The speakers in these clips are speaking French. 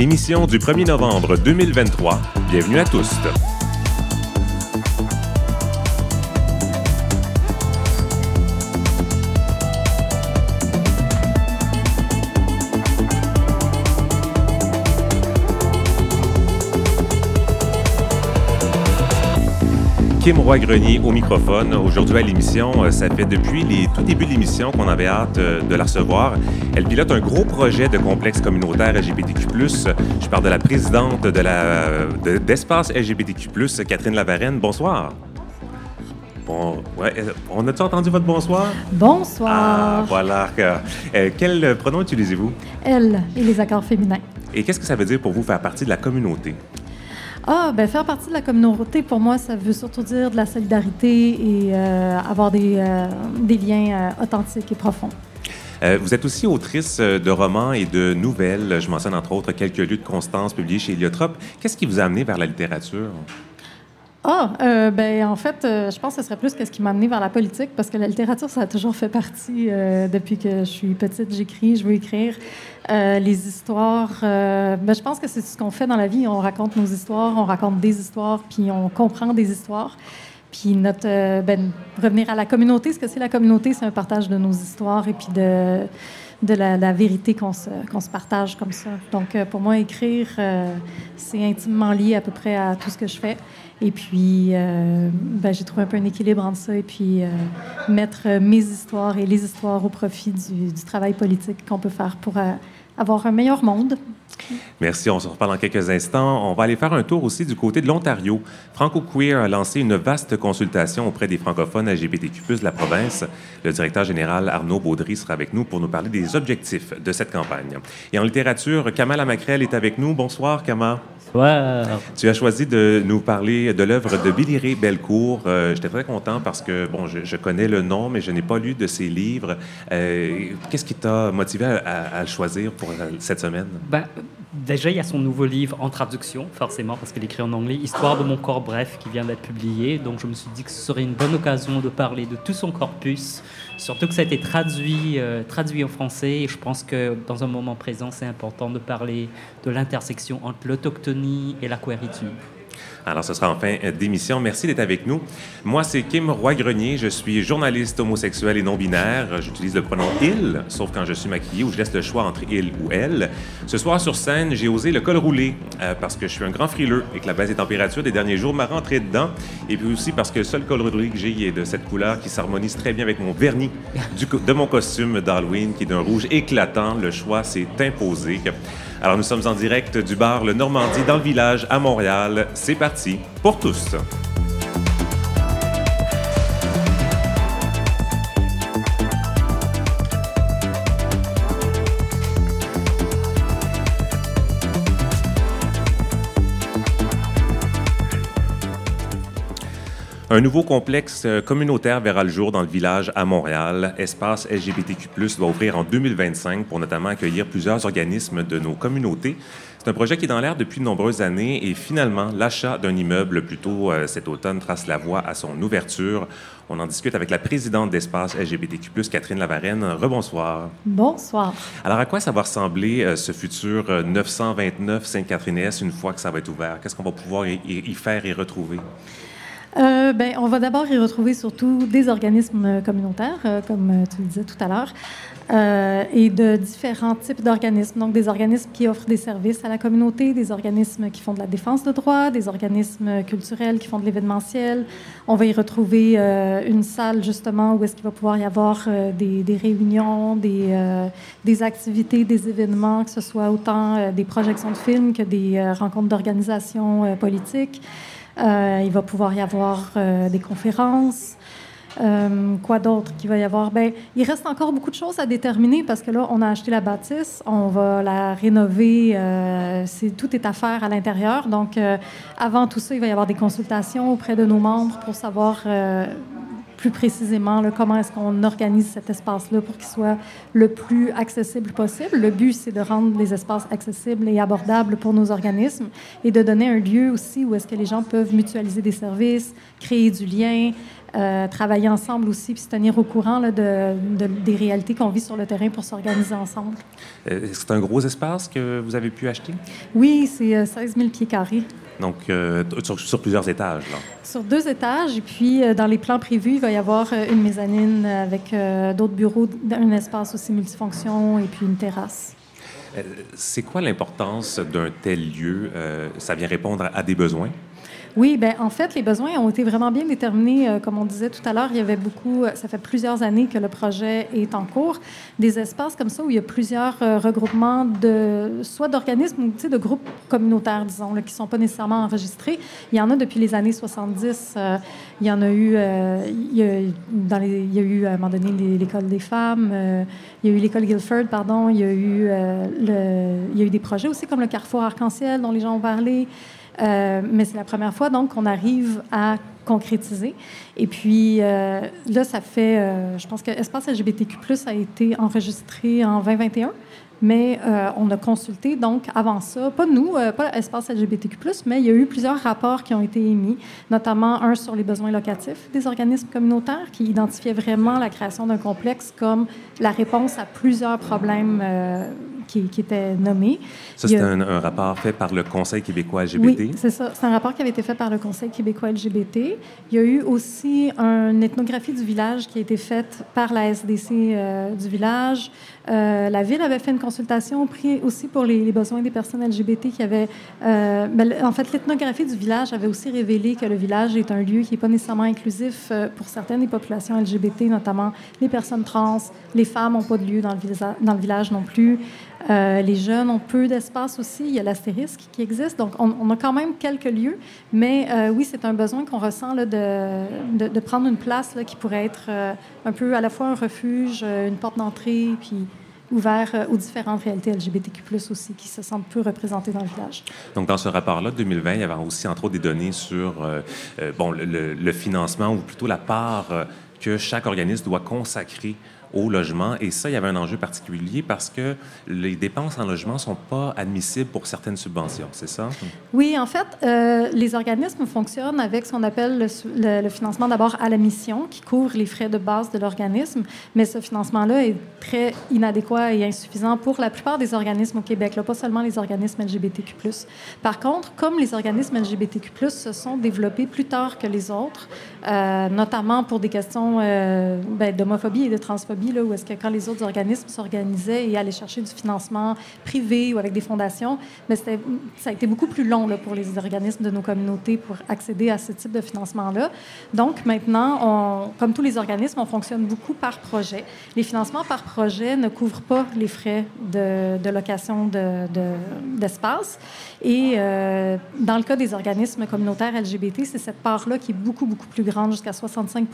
Émission du 1er novembre 2023. Bienvenue à tous. Kim Roy-Grenier au microphone. Aujourd'hui à l'émission, euh, ça fait depuis les tout débuts de l'émission qu'on avait hâte euh, de la recevoir. Elle pilote un gros projet de complexe communautaire LGBTQ+. Je parle de la présidente de la d'Espace LGBTQ+, Catherine Lavarenne. Bonsoir. Bon, ouais, euh, on a-tu entendu votre bonsoir? Bonsoir. Ah, voilà. quel pronom utilisez-vous? Elle et les accords féminins. Et qu'est-ce que ça veut dire pour vous faire partie de la communauté? Ah, ben faire partie de la communauté, pour moi, ça veut surtout dire de la solidarité et euh, avoir des, euh, des liens euh, authentiques et profonds. vous êtes aussi autrice de romans et de nouvelles. Je mentionne entre autres quelques lieux de constance publiés chez Héliotrope. Qu'est-ce qui vous a amené vers la littérature? Ah, euh, ben en fait, euh, je pense que ce serait plus que ce qui m'a amené vers la politique, parce que la littérature, ça a toujours fait partie euh, depuis que je suis petite. J'écris, je veux écrire les histoires. ben, je pense que c'est ce qu'on fait dans la vie. On raconte nos histoires, on raconte des histoires, puis on comprend des histoires. Puis notre, ben, revenir à la communauté, ce que c'est la communauté, c'est un partage de nos histoires et puis de de la, vérité qu'on se, se, partage comme ça. Donc, pour moi, écrire, c'est intimement lié à peu près à tout ce que je fais. Et puis, euh, ben, j'ai trouvé un peu un équilibre entre ça et puis euh, mettre mes histoires et les histoires au profit du, du travail politique qu'on peut faire pour euh, avoir un meilleur monde. Merci. On se reparle dans quelques instants. On va aller faire un tour aussi du côté de l'Ontario. Franco Queer a lancé une vaste consultation auprès des francophones LGBTQ+ de la province. Le directeur général Arnaud Baudry sera avec nous pour nous parler des objectifs de cette campagne. Et en littérature, Kamala Macrel est avec nous. Bonsoir, Kamala. Bonsoir. Tu as choisi de nous parler de l'œuvre de Billy Ray Belcourt. Euh, J'étais très content parce que, bon, je, connais le nom, mais je n'ai pas lu de ses livres. Euh, Qu'est-ce qui t'a motivé à, à, le choisir pour cette semaine? Ben, Déjà, il y a son nouveau livre en traduction, forcément, parce qu'il écrit en anglais, Histoire de mon corps bref, qui vient d'être publié. Donc, je me suis dit que ce serait une bonne occasion de parler de tout son corpus, surtout que ça a été traduit, euh, traduit en français. Et je pense que dans un moment présent, c'est important de parler de l'intersection entre l'autochtonie et la queeritude. Alors, ce sera en fin d'émission. Merci d'être avec nous. Moi, c'est Kim Roy-Grenier. Je suis journaliste homosexuel et non-binaire. J'utilise le pronom il, sauf quand je suis maquillé ou je laisse le choix entre il ou elle. Ce soir, sur scène, j'ai osé le col roulé euh, parce que je suis un grand frileux et que la baisse des températures des derniers jours m'a rentré dedans. Et puis aussi parce que le seul col roulé que j'ai est de cette couleur qui s'harmonise très bien avec mon vernis de mon costume d'Halloween qui est d'un rouge éclatant. Le choix s'est imposé. Alors nous sommes en direct du bar Le Normandie dans le village à Montréal. C'est parti pour tous. Un nouveau complexe euh, communautaire verra le jour dans le village à Montréal. Espace LGBTQ+, va ouvrir en 2025 pour notamment accueillir plusieurs organismes de nos communautés. C'est un projet qui est dans l'air depuis de nombreuses années et finalement, l'achat d'un immeuble plus tôt euh, cet automne trace la voie à son ouverture. On en discute avec la présidente d'Espace LGBTQ+, Catherine Lavarenne. Rebonsoir. Bonsoir. Alors, à quoi ça va ressembler euh, ce futur 929 Sainte-Catherine-S une fois que ça va être ouvert? Qu'est-ce qu'on va pouvoir y faire et retrouver? Euh, ben, on va d'abord y retrouver surtout des organismes communautaires, euh, comme euh, tu le disais tout à l'heure, et de différents types d'organismes. Donc, des organismes qui offrent des services à la communauté, des organismes qui font de la défense de droits, des organismes culturels qui font de l'événementiel. On va y retrouver une salle, justement, où est-ce qu'il va pouvoir y avoir des, des, réunions, des, des activités, des événements, que ce soit autant des projections de films que des rencontres d'organisations politiques. Euh, il va pouvoir y avoir euh, des conférences. Euh, quoi d'autre qu'il va y avoir? Ben, il reste encore beaucoup de choses à déterminer parce que là, on a acheté la bâtisse, on va la rénover, c'est, tout est à faire à l'intérieur. Donc, avant tout ça, il va y avoir des consultations auprès de nos membres pour savoir plus précisément comment est-ce qu'on organise cet espace-là pour qu'il soit le plus accessible possible. Le but, c'est de rendre les espaces accessibles et abordables pour nos organismes et de donner un lieu aussi où est-ce que les gens peuvent mutualiser des services, créer du lien, travailler ensemble aussi, puis se tenir au courant là, de, des réalités qu'on vit sur le terrain pour s'organiser ensemble. C'est un gros espace que vous avez pu acheter? Oui, c'est 16 000 pieds carrés. Donc, sur, plusieurs étages, là. Sur deux étages, et puis dans les plans prévus, il va y avoir une mezzanine avec d'autres bureaux, un espace aussi multifonction et puis une terrasse. C'est quoi l'importance d'un tel lieu? ça vient répondre à des besoins? Oui, ben en fait, les besoins ont été vraiment bien déterminés. Euh, comme on disait tout à l'heure, il y avait beaucoup, euh, ça fait plusieurs années que le projet est en cours. Des espaces comme ça où il y a plusieurs euh, regroupements de, soit d'organismes ou de groupes communautaires, disons, qui ne sont pas nécessairement enregistrés. Il y en a depuis les années 70. il y en a eu, il, y a, eu à un moment donné l'école des femmes, il y a eu l'école Guilford, pardon, il y a eu des projets aussi comme le Carrefour Arc-en-Ciel dont les gens ont parlé. Euh, mais c'est la première fois donc qu'on arrive à concrétiser. Et puis euh, là, ça fait, euh, je pense que Espace LGBTQ+ a été enregistré en 2021 mais euh, on a consulté, donc, avant ça, pas nous, euh, pas Espace LGBTQ, mais il y a eu plusieurs rapports qui ont été émis, notamment un sur les besoins locatifs des organismes communautaires qui identifiait vraiment la création d'un complexe comme la réponse à plusieurs problèmes euh, qui, qui, étaient nommés. Ça, c'est un, rapport fait par le Conseil québécois LGBT? Oui, c'est ça. C'est un rapport qui avait été fait par le Conseil québécois LGBT. Il y a eu aussi une ethnographie du village qui a été faite par la SDC du village. la ville avait fait une consultation pris aussi pour les, besoins des personnes LGBT qui avaient... Euh, ben, en fait, l'ethnographie du village avait aussi révélé que le village est un lieu qui n'est pas nécessairement inclusif euh, pour certaines des populations LGBT, notamment les personnes trans. Les femmes n'ont pas de lieu dans le, village non plus. Euh, les jeunes ont peu d'espace aussi. Il y a l'astérisque qui existe. Donc, on, a quand même quelques lieux. Mais oui, c'est un besoin qu'on ressent là, de, de, prendre une place là, qui pourrait être un peu à la fois un refuge, une porte d'entrée, puis ouvert euh, aux différentes réalités LGBTQ+, aussi, qui se sentent peu représentées dans le village. Donc, dans ce rapport-là, 2020, il y avait aussi, entre autres, des données sur euh, euh, bon, le, le, financement, ou plutôt la part que chaque organisme doit consacrer au logement. Et ça, il y avait un enjeu particulier parce que les dépenses en logement ne sont pas admissibles pour certaines subventions, c'est ça? Oui, en fait, euh, les organismes fonctionnent avec ce qu'on appelle le, financement d'abord à la mission, qui couvre les frais de base de l'organisme, mais ce financement-là est très inadéquat et insuffisant pour la plupart des organismes au Québec, là, pas seulement les organismes LGBTQ. Par contre, comme les organismes LGBTQ se sont développés plus tard que les autres, euh, notamment pour des questions euh, ben, d'homophobie et de transphobie, où est-ce que quand les autres organismes s'organisaient et allaient chercher du financement privé ou avec des fondations, mais ça a été beaucoup plus long là, pour les organismes de nos communautés pour accéder à ce type de financement-là. Donc maintenant, on, comme tous les organismes, on fonctionne beaucoup par projet. Les financements par projet ne couvrent pas les frais de, de location d'espace. De, et euh, dans le cas des organismes communautaires LGBT, c'est cette part-là qui est beaucoup, beaucoup plus grande, jusqu'à 65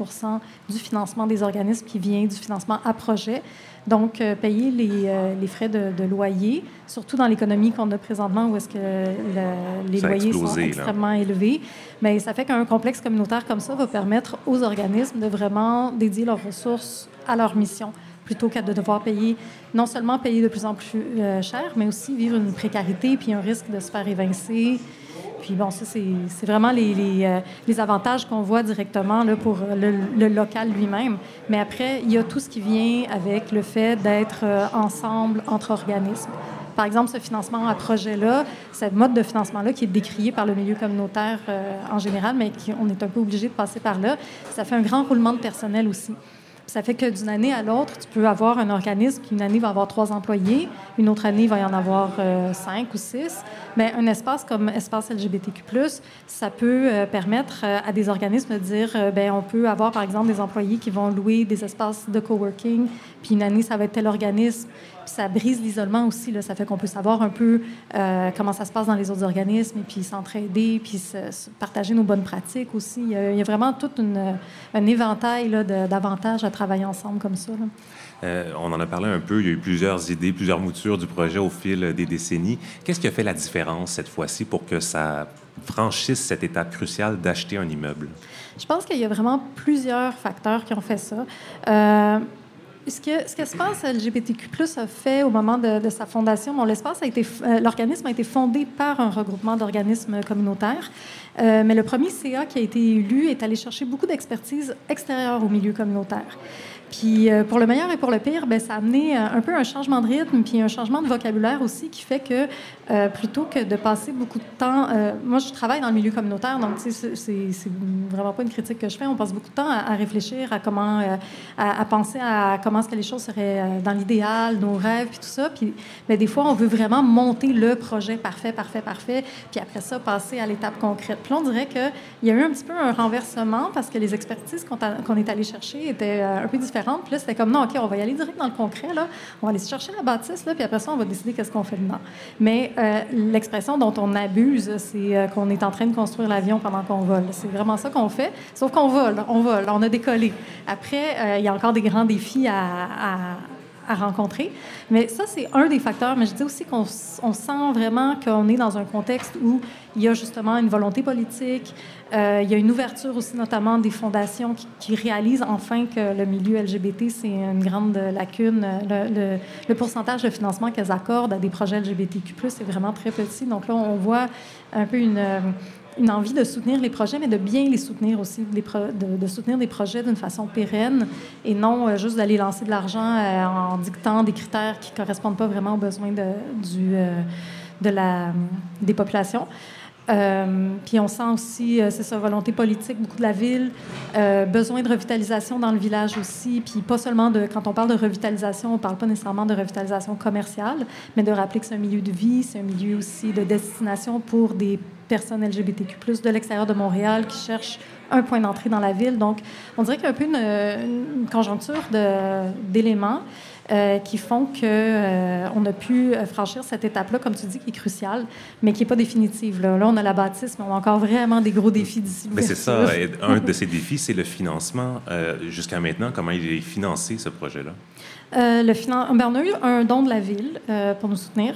du financement des organismes qui vient du financement à projet. Donc, euh, payer les, euh, les frais de, loyer, surtout dans l'économie qu'on a présentement où est-ce que les loyers sont extrêmement élevés. Mais ça fait qu'un complexe communautaire comme ça va permettre aux organismes de vraiment dédier leurs ressources à leur mission plutôt qu'à de devoir payer, non seulement payer de plus en plus euh, cher, mais aussi vivre une précarité puis un risque de se faire évincer puis bon, ça, c'est vraiment euh, les avantages qu'on voit directement là, pour le, local lui-même. Mais après, il y a tout ce qui vient avec le fait d'être euh, ensemble entre organismes. Par exemple, ce financement à projet-là, ce mode de financement-là qui est décrié par le milieu communautaire euh, en général, mais qui, on est un peu obligé de passer par là, ça fait un grand roulement de personnel aussi. Ça fait que d'une année à l'autre, tu peux avoir un organisme qui, une année, va avoir trois employés, une autre année, il va y en avoir euh, cinq ou six. Mais un espace comme Espace LGBTQ, ça peut euh, permettre euh, à des organismes de dire ben on peut avoir, par exemple, des employés qui vont louer des espaces de coworking, puis une année, ça va être tel organisme ça brise l'isolement aussi. Là. Ça fait qu'on peut savoir un peu euh, comment ça se passe dans les autres organismes et puis s'entraider, puis se, partager nos bonnes pratiques aussi. Il y a, vraiment tout une, un éventail d'avantages à travailler ensemble comme ça. Euh, on en a parlé un peu. Il y a eu plusieurs idées, plusieurs moutures du projet au fil des décennies. Qu'est-ce qui a fait la différence cette fois-ci pour que ça franchisse cette étape cruciale d'acheter un immeuble? Je pense qu'il y a vraiment plusieurs facteurs qui ont fait ça. Euh, ce que, ce LGBTQ+, a fait au moment de, sa fondation, l'espace a été, euh, l'organisme a été fondé par un regroupement d'organismes communautaires, euh, mais le premier CA qui a été élu est allé chercher beaucoup d'expertise extérieure au milieu communautaire. Puis euh, pour le meilleur et pour le pire, ben, ça a amené euh, un peu un changement de rythme, puis un changement de vocabulaire aussi qui fait que euh, plutôt que de passer beaucoup de temps, moi je travaille dans le milieu communautaire, donc c'est vraiment pas une critique que je fais. On passe beaucoup de temps à, réfléchir à comment, à, penser à comment est-ce que les choses seraient dans l'idéal, nos rêves, puis tout ça. Puis ben, des fois, on veut vraiment monter le projet parfait, parfait, parfait, puis après ça passer à l'étape concrète. Puis on dirait qu'il y a eu un petit peu un renversement parce que les expertises qu'on est allé chercher étaient un peu différentes puis là, c'était comme, non, OK, on va y aller direct dans le concret, là. On va aller chercher la bâtisse, là, puis après ça, on va décider qu'est-ce qu'on fait dedans. Mais euh, l'expression dont on abuse, c'est euh, qu'on est en train de construire l'avion pendant qu'on vole. C'est vraiment ça qu'on fait, sauf qu'on vole, on vole, on a décollé. Après, euh, il y a encore des grands défis à rencontrer. Mais ça, c'est un des facteurs. Mais je dis aussi qu'on sent vraiment qu'on est dans un contexte où il y a justement une volonté politique, euh, il y a une ouverture aussi notamment des fondations qui, réalisent enfin que le milieu LGBT, c'est une grande lacune. Le, le, pourcentage de financement qu'elles accordent à des projets LGBTQ+, c'est vraiment très petit. Donc là, on voit un peu une une envie de soutenir les projets, mais de bien les soutenir aussi, de, soutenir des projets d'une façon pérenne et non euh, juste d'aller lancer de l'argent euh, en dictant des critères qui ne correspondent pas vraiment aux besoins de, du, euh, de la, des populations. puis on sent aussi, c'est sa volonté politique, beaucoup de la ville, besoin de revitalisation dans le village aussi. Puis pas seulement de, quand on parle de revitalisation, on parle pas nécessairement de revitalisation commerciale, mais de rappeler que c'est un milieu de vie, c'est un milieu aussi de destination pour des personnes LGBTQ+, de l'extérieur de Montréal qui cherchent un point d'entrée dans la ville. Donc, on dirait qu'il y a un peu une, conjoncture d'éléments euh, qui font qu'on euh, on a pu franchir cette étape-là, comme tu dis, qui est cruciale, mais qui n'est pas définitive. Là. on a la bâtisse, mais on a encore vraiment des gros défis d'ici. Mais c'est ça. un de ces défis, c'est le financement. Euh, jusqu'à maintenant, comment il est financé, ce projet-là? le ben, on a eu un don de la ville pour nous soutenir.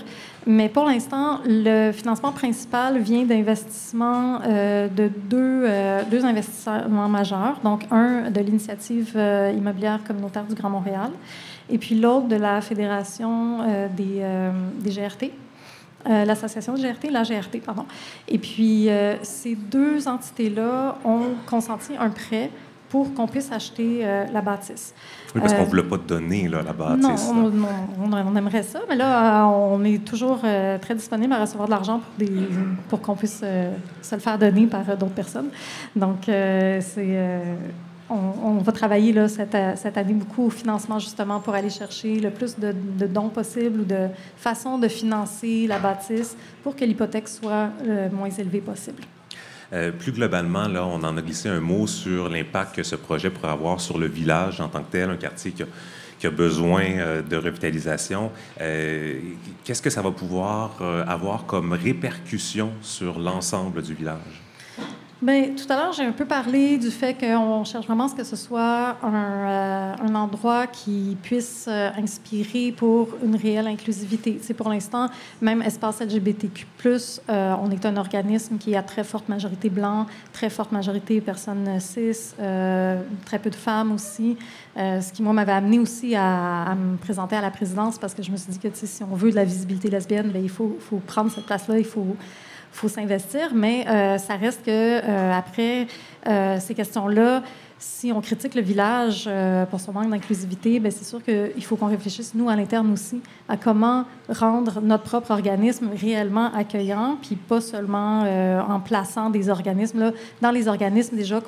Mais pour l'instant, le financement principal vient d'investissements euh, de deux, euh, deux, investissements majeurs. Donc, un de l'initiative euh, immobilière communautaire du Grand Montréal et puis l'autre de la Fédération des, des, GRT. L'association de GRT, la GRT, pardon. Et puis, ces deux entités-là ont consenti un prêt pour qu'on puisse acheter euh, la bâtisse. Oui, parce qu'on ne euh, voulait pas donner là, la bâtisse. Non, on, aimerait ça, mais là, euh, on est toujours très disponible à recevoir de l'argent pour, des, pour qu'on puisse se le faire donner par d'autres personnes. Donc, c'est... On, va travailler là, cette, cette, année beaucoup au financement justement pour aller chercher le plus de, de dons possible ou de façons de financer la bâtisse pour que l'hypothèque soit le moins élevée possible. Euh, plus globalement, là, on en a glissé un mot sur l'impact que ce projet pourrait avoir sur le village en tant que tel, un quartier qui a, besoin euh, de revitalisation. Euh, qu'est-ce que ça va pouvoir avoir comme répercussion sur l'ensemble du village? Bien, tout à l'heure, j'ai un peu parlé du fait qu'on cherche vraiment à ce que ce soit un, euh, un endroit qui puisse euh, inspirer pour une réelle inclusivité. C'est pour l'instant, même Espace LGBTQ+, euh, on est un organisme qui a très forte majorité blanc, très forte majorité personnes cis, très peu de femmes aussi, ce qui, moi, m'avait amené aussi à, me présenter à la présidence parce que je me suis dit que si on veut de la visibilité lesbienne, bien, il faut, faut prendre cette place-là, il faut faut s'investir, mais euh, ça reste que euh, après euh, ces questions-là, si on critique le village pour son manque d'inclusivité, ben, c'est sûr qu'il faut qu'on réfléchisse, nous, à l'interne aussi, à comment rendre notre propre organisme réellement accueillant, puis pas seulement en plaçant des organismes là, dans les organismes déjà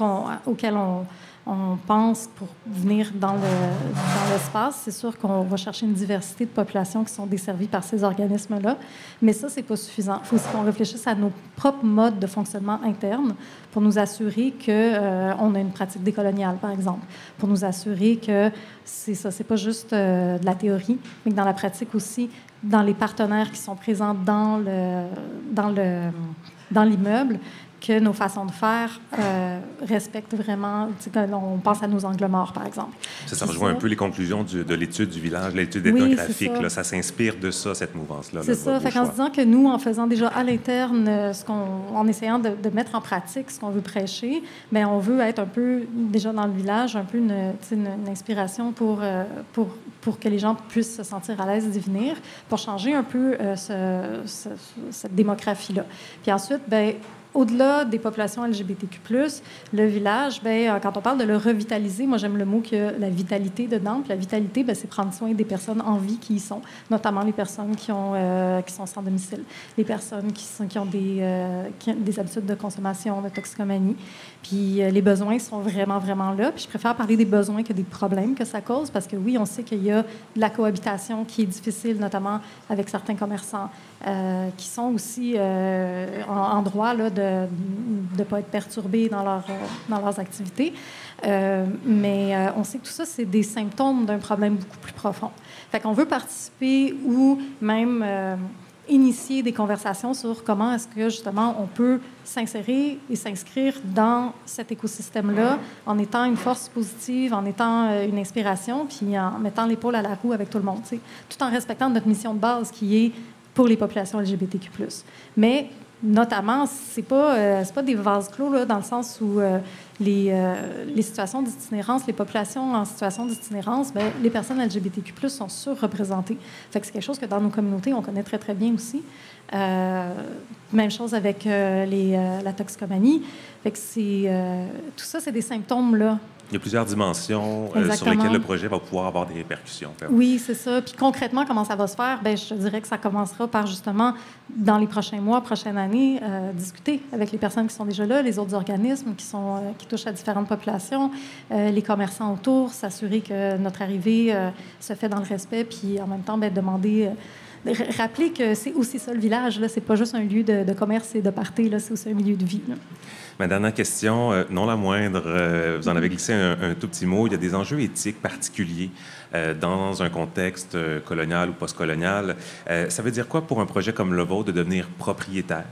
auxquels on, on pense pour venir dans l'espace. c'est sûr qu'on va chercher une diversité de populations qui sont desservies par ces organismes-là, mais ça, c'est pas suffisant. Il faut aussi qu'on réfléchisse à nos propres modes de fonctionnement interne pour nous assurer qu'on euh, on a une pratique décoloniale, par exemple, pour nous assurer que c'est ça, c'est pas juste euh, de la théorie, mais que dans la pratique aussi, dans les partenaires qui sont présents dans le dans le dans l'immeuble, que nos façons de faire euh, respectent vraiment, on pense à nos angles morts, par exemple. Ça, ça rejoint un peu les conclusions de l'étude du village, l'étude ethnographique. ça. ça s'inspire de ça, cette mouvance-là. C'est ça. Fait en se disant que nous, en faisant déjà à l'interne, euh, ce qu'on, en essayant de, mettre en pratique ce qu'on veut prêcher, bien, on veut être un peu, déjà dans le village, un peu une, une, inspiration pour, euh, pour, pour que les gens puissent se sentir à l'aise d'y venir, pour changer un peu ce, cette démographie-là. Puis ensuite, bien, au-delà des populations LGBTQ+, le village, ben, euh, quand on parle de le revitaliser, moi j'aime le mot que la vitalité dedans. Puis la vitalité, ben, c'est prendre soin des personnes en vie qui y sont, notamment les personnes qui, ont, euh, qui sont sans domicile, les personnes qui, sont, qui, ont des, euh, qui ont des habitudes de consommation, de toxicomanie. Puis les besoins sont vraiment, vraiment là. Puis je préfère parler des besoins que des problèmes que ça cause, parce que oui, on sait qu'il y a de la cohabitation qui est difficile, notamment avec certains commerçants qui sont aussi en, en droit de ne pas être perturbés dans, leur, euh, dans leurs activités. Euh, mais euh, on sait que tout ça, c'est des symptômes d'un problème beaucoup plus profond. Fait qu'on veut participer ou même initier des conversations sur comment est-ce que justement on peut s'insérer et s'inscrire dans cet écosystème-là en étant une force positive, en étant une inspiration, puis en mettant l'épaule à la roue avec tout le monde, tout en respectant notre mission de base qui est pour les populations LGBTQ+. Mais notamment, c'est pas euh, pas des vases clos là, dans le sens où euh, les, euh, les situations d'itinérance, les populations en situation d'itinérance, ben, les personnes LGBTQ+ sont surreprésentées. Fait que c'est quelque chose que dans nos communautés on connaît très très bien aussi. même chose avec les, la toxicomanie. Fait c'est tout ça, c'est des symptômes là il y a plusieurs dimensions euh, sur lesquelles le projet va pouvoir avoir des répercussions. Oui, c'est ça. Puis concrètement, comment ça va se faire? Bien, je dirais que ça commencera par justement, dans les prochains mois, prochaines années, euh, discuter avec les personnes qui sont déjà là, les autres organismes qui, sont, euh, qui touchent à différentes populations, les commerçants autour, s'assurer que notre arrivée se fait dans le respect, puis en même temps, bien, demander rappeler que c'est aussi ça le village. C'est pas juste un lieu de, commerce et de party. C'est aussi un milieu de vie. Ma dernière question, euh, non la moindre, euh, vous en avez glissé un, tout petit mot. Il y a des enjeux éthiques particuliers euh, dans un contexte colonial ou postcolonial. ça veut dire quoi pour un projet comme le vôtre de devenir propriétaire,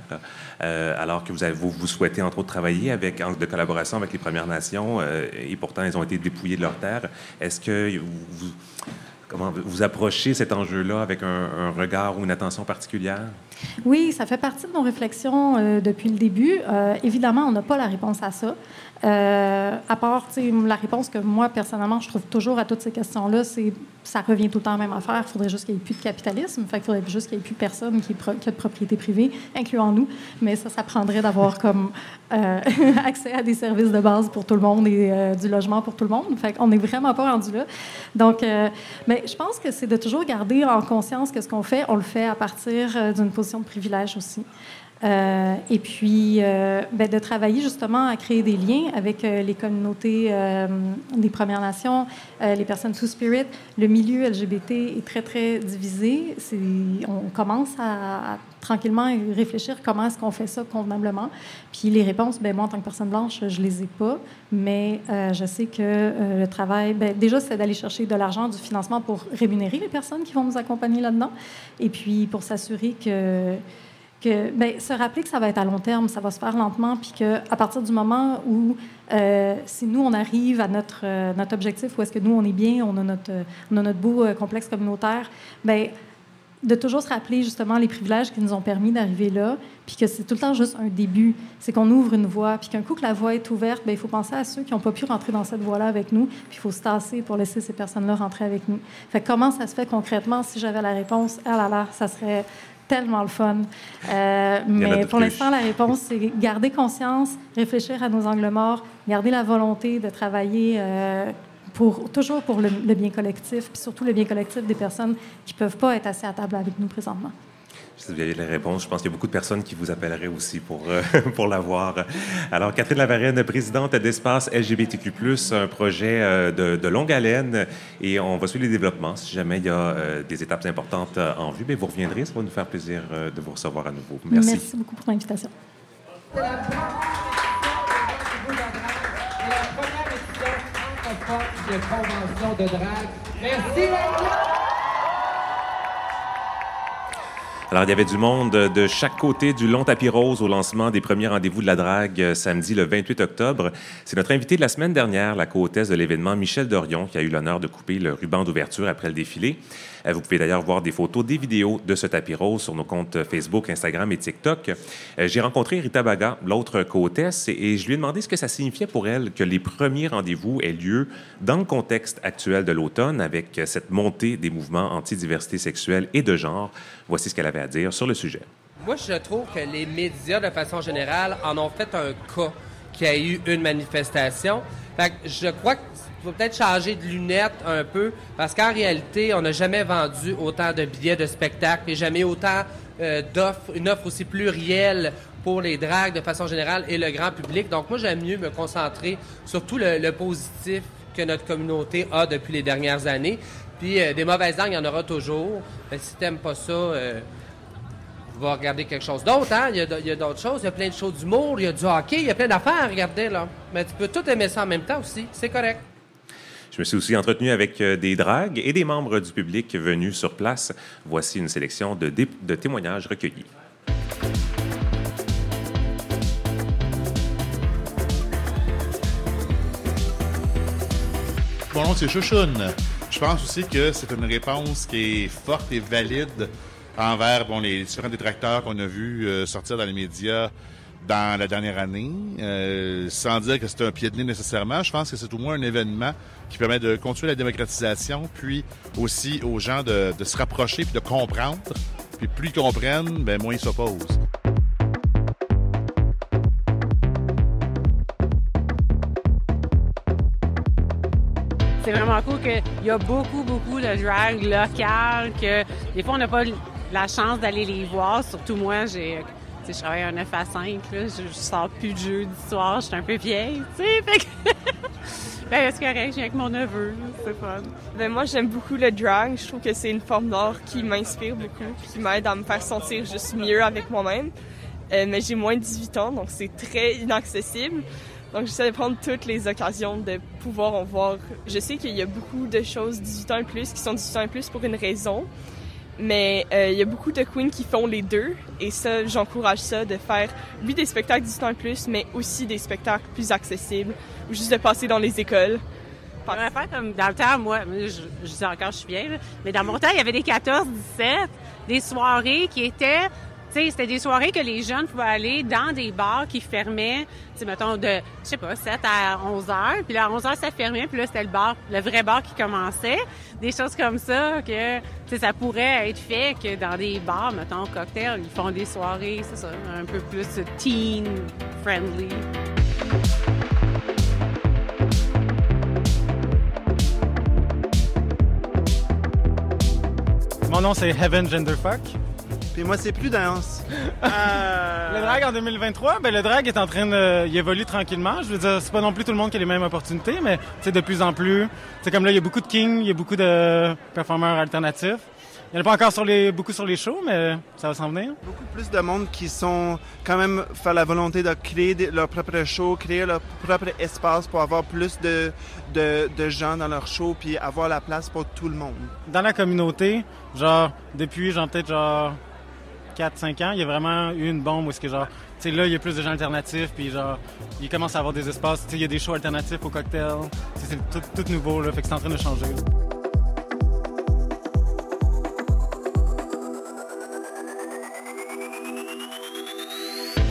alors que vous, avez, vous, souhaitez entre autres travailler avec, en de collaboration avec les Premières Nations et pourtant ils ont été dépouillés de leurs terres. Est-ce que vous comment vous approchez cet enjeu-là avec un, regard ou une attention particulière? Oui, ça fait partie de nos réflexions euh, depuis le début. Euh, évidemment, on n'a pas la réponse à ça. Euh, à part la réponse que moi, personnellement, je trouve toujours à toutes ces questions-là, c'est ça revient tout le temps à la même affaire. Il faudrait juste qu'il n'y ait plus de capitalisme. Fait il faudrait juste qu'il n'y ait plus personne qui, qui, a de propriété privée, incluant nous. Mais ça, ça prendrait d'avoir comme euh, accès à des services de base pour tout le monde et euh, du logement pour tout le monde. Fait on n'est vraiment pas rendu là. Donc, mais je pense que c'est de toujours garder en conscience que ce qu'on fait, on le fait à partir d'une position de privilège aussi. Euh, et puis, euh, ben, de travailler justement à créer des liens avec euh, les communautés des Premières Nations, les personnes sous spirit. Le milieu LGBT est très, très divisé. On commence à, tranquillement réfléchir comment est-ce qu'on fait ça convenablement. Puis les réponses, ben, moi, en tant que personne blanche, je les ai pas, mais je sais que le travail, ben, déjà, c'est d'aller chercher de l'argent, du financement pour rémunérer les personnes qui vont nous accompagner là-dedans, et puis pour s'assurer que que ben, se rappeler que ça va être à long terme, ça va se faire lentement, puis qu'à partir du moment où, euh, si nous, on arrive à notre, euh, notre objectif, où est-ce que nous, on est bien, on a notre, on a notre beau euh, complexe communautaire, ben, de toujours se rappeler justement les privilèges qui nous ont permis d'arriver là, puis que c'est tout le temps juste un début. C'est qu'on ouvre une voie, puis qu'un coup que la voie est ouverte, ben, il faut penser à ceux qui n'ont pas pu rentrer dans cette voie-là avec nous, puis il faut se tasser pour laisser ces personnes-là rentrer avec nous. Fait comment ça se fait concrètement? Si j'avais la réponse, ah là là, ça serait tellement le fun. Euh, mais pour l'instant, la réponse, c'est garder conscience, réfléchir à nos angles morts, garder la volonté de travailler euh, pour, toujours pour le, le, bien collectif, puis surtout le bien collectif des personnes qui ne peuvent pas être assez à table avec nous présentement. Si vous avez les réponses, je pense qu'il y a beaucoup de personnes qui vous appelleraient aussi pour, euh, pour l'avoir. Alors, Catherine Lavarenne, présidente d'Espace LGBTQ, un projet euh, de, de, longue haleine, et on va suivre les développements. Si jamais il y a euh, des étapes importantes en vue, bien, vous reviendrez. Ça va nous faire plaisir de vous recevoir à nouveau. Merci. Merci beaucoup pour l'invitation. C'est la première de convention de drague. Merci, Alors, il y avait du monde de chaque côté du long tapis rose au lancement des premiers rendez-vous de la drague euh, samedi le 28 octobre. C'est notre invité de la semaine dernière, la co-hôtesse de l'événement, Michel Dorion, qui a eu l'honneur de couper le ruban d'ouverture après le défilé. Euh, vous pouvez d'ailleurs voir des photos, des vidéos de ce tapis rose sur nos comptes Facebook, Instagram et TikTok. Euh, j'ai rencontré Rita Baga, l'autre co-hôtesse, et je lui ai demandé ce que ça signifiait pour elle que les premiers rendez-vous aient lieu dans le contexte actuel de l'automne avec cette montée des mouvements anti-diversité sexuelle et de genre. Voici ce qu'elle avait à dire sur le sujet. Moi, je trouve que les médias, de façon générale, en ont fait un cas qui a eu une manifestation. Que je crois qu'il faut peut-être changer de lunettes un peu, parce qu'en réalité, on n'a jamais vendu autant de billets de spectacle et jamais autant euh, d'offres, une offre aussi plurielle pour les dragues de façon générale et le grand public. Donc, moi, j'aime mieux me concentrer sur tout le, positif que notre communauté a depuis les dernières années. Puis euh, des mauvaises langues, il y en aura toujours. Mais si t'aimes pas ça, euh, va regarder quelque chose d'autre. Hein? Il y a, d'autres choses. Il y a plein de choses d'humour, il y a du hockey, il y a plein d'affaires à regarder. Là. Mais tu peux tout aimer ça en même temps aussi. C'est correct. Je me suis aussi entretenu avec euh, des dragues et des membres du public venus sur place. Voici une sélection de, de témoignages recueillis. Mon nom, c'est Chouchoune. Je pense aussi que c'est une réponse qui est forte et valide envers bon, les différents détracteurs qu'on a vus euh, sortir dans les médias dans la dernière année, euh, sans dire que c'est un pied de nez nécessairement. Je pense que c'est au moins un événement qui permet de continuer la démocratisation, puis aussi aux gens de, se rapprocher puis de comprendre. Puis plus ils comprennent, ben moins ils s'opposent. C'est vraiment cool qu'il y a beaucoup, beaucoup de drag local, que des fois on n'a pas la chance d'aller les voir. Surtout moi, j'ai je travaille un 9 à 5, là, je, sors plus de jeu du soir, je suis un peu vieille, tu sais, fait que... ben, c'est correct, je viens avec mon neveu, c'est fun. Ben, moi, j'aime beaucoup le drag, je trouve que c'est une forme d'art qui m'inspire beaucoup, qui m'aide à me faire sentir juste mieux avec moi-même. Euh, mais j'ai moins de 18 ans, donc c'est très inaccessible. Donc, j'essaie de prendre toutes les occasions de pouvoir en voir. Je sais qu'il y a beaucoup de choses 18 ans et plus qui sont 18 ans et plus pour une raison. Mais euh, il y a beaucoup de queens qui font les deux. Et ça, j'encourage ça, de faire, oui, des spectacles du temps plus, mais aussi des spectacles plus accessibles, ou juste de passer dans les écoles. faire comme dans le temps, moi, je, je dis encore, je suis vieille, mais dans mon temps, il y avait des 14, 17, des soirées qui étaient c'était des soirées que les jeunes pouvaient aller dans des bars qui fermaient, mettons, de, je sais pas, 7 à 11 heures. Puis là, à 11 heures, ça fermait. Puis là, c'était le bar, le vrai bar qui commençait. Des choses comme ça que, ça pourrait être fait que dans des bars, mettons, cocktails, ils font des soirées, c'est ça, un peu plus teen-friendly. Mon nom, c'est Heaven Genderfuck. Moi, c'est plus dense. Euh, le drag en 2023, ben, le drag est en train de. Il évolue tranquillement. Je veux dire, c'est pas non plus tout le monde qui a les mêmes opportunités, mais de plus en plus. C'est comme là, il y a beaucoup de kings, il y a beaucoup de performeurs alternatifs. Il n'y en a pas encore sur les, beaucoup sur les shows, mais ça va s'en venir. Beaucoup plus de monde qui sont quand même faire la volonté de créer leur propre show, créer leur propre espace pour avoir plus de, de, de gens dans leur show, puis avoir la place pour tout le monde. Dans la communauté, genre, depuis, genre, peut-être, genre, 4-5 ans, il y a vraiment eu une bombe où que genre, tu sais, là, il y a plus de gens alternatifs, puis genre, il commence à avoir des espaces, tu sais, il y a des shows alternatifs au cocktail. C'est tout, nouveau, là, fait que c'est en train de changer.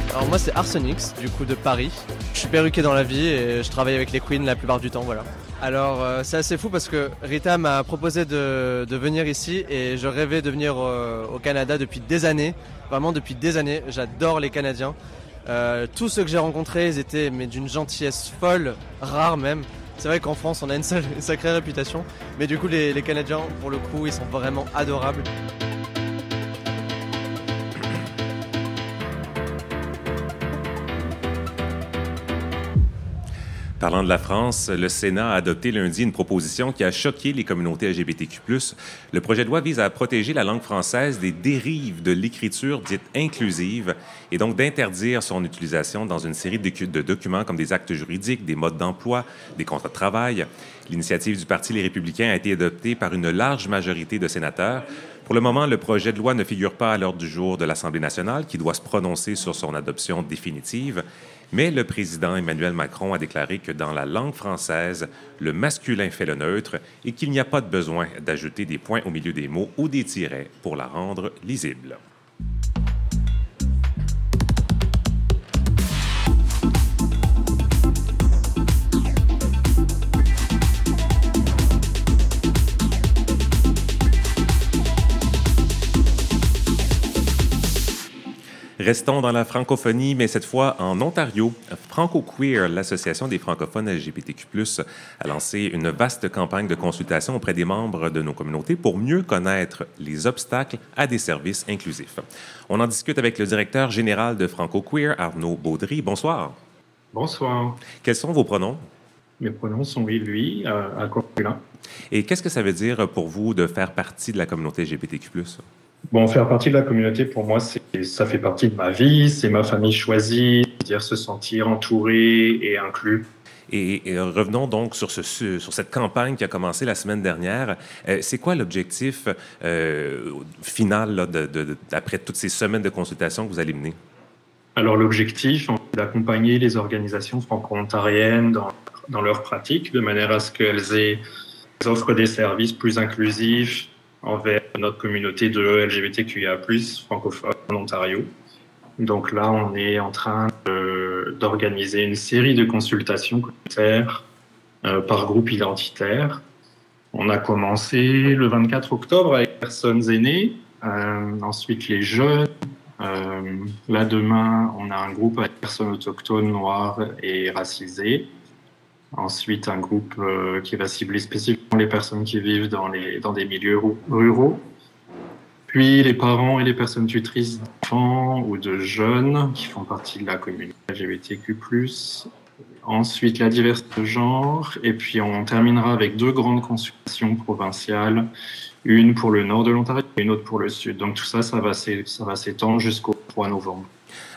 Alors moi c'est Arsenix, du coup de Paris. Je suis perruqué dans la vie et je travaille avec les queens la plupart du temps, voilà. Alors euh, c'est assez fou parce que Rita m'a proposé de, venir ici et je rêvais de venir au Canada depuis des années, vraiment depuis des années. J'adore les Canadiens. Euh, tous ceux que j'ai rencontrés, ils étaient mais d'une gentillesse folle, rare même. C'est vrai qu'en France on a une, sacrée réputation, mais du coup les Canadiens pour le coup ils sont vraiment adorables. Parlant de la France, le Sénat a adopté lundi une proposition qui a choqué les communautés LGBTQ. Le projet de loi vise à protéger la langue française des dérives de l'écriture dite inclusive et donc d'interdire son utilisation dans une série de documents comme des actes juridiques, des modes d'emploi, des contrats de travail. L'initiative du Parti Les Républicains a été adoptée par une large majorité de sénateurs. Pour le moment, le projet de loi ne figure pas à l'ordre du jour de l'Assemblée nationale qui doit se prononcer sur son adoption définitive, mais le président Emmanuel Macron a déclaré que dans la langue française, le masculin fait le neutre et qu'il n'y a pas de besoin d'ajouter des points au milieu des mots ou des tirets pour la rendre lisible. Restons dans la francophonie, mais cette fois en Ontario. Franco Queer, l'association des francophones LGBTQ+, a lancé une vaste campagne de consultation auprès des membres de nos communautés pour mieux connaître les obstacles à des services inclusifs. On en discute avec le directeur général de Franco Queer, Arnaud Baudry. Bonsoir. Bonsoir. Quels sont vos pronoms? Mes pronoms sont lui, lui, euh, à. Et qu'est-ce que ça veut dire pour vous de faire partie de la communauté LGBTQ+. Bon, faire partie de la communauté, pour moi, ça fait partie de ma vie, c'est ma famille choisie, c'est-à-dire se sentir entouré et inclus. Et, revenons donc sur, ce, sur cette campagne qui a commencé la semaine dernière. Euh, c'est quoi l'objectif euh, final après toutes ces semaines de consultation que vous allez mener? Alors l'objectif, c'est d'accompagner les organisations franco-ontariennes dans, dans leur pratique, de manière à ce qu'elles offrent des services plus inclusifs, envers notre communauté de LGBTQIA+, francophone en Ontario. Donc là, on est en train d'organiser une série de consultations communautaires euh, par groupe identitaire. On a commencé le 24 octobre avec les personnes aînées, euh, ensuite les jeunes. Euh, là, demain, on a un groupe avec personnes autochtones, noires et racisées. Ensuite, un groupe euh, qui va cibler spécifiquement les personnes qui vivent dans, les, dans des milieux ruraux. Puis les parents et les personnes tutrices d'enfants ou de jeunes qui font partie de la communauté LGBTQ+. Ensuite, la diversité de genre. Et puis, on terminera avec deux grandes consultations provinciales. Une pour le nord de l'Ontario et une autre pour le sud. Donc, tout ça, ça va s'étendre jusqu'au 3 novembre.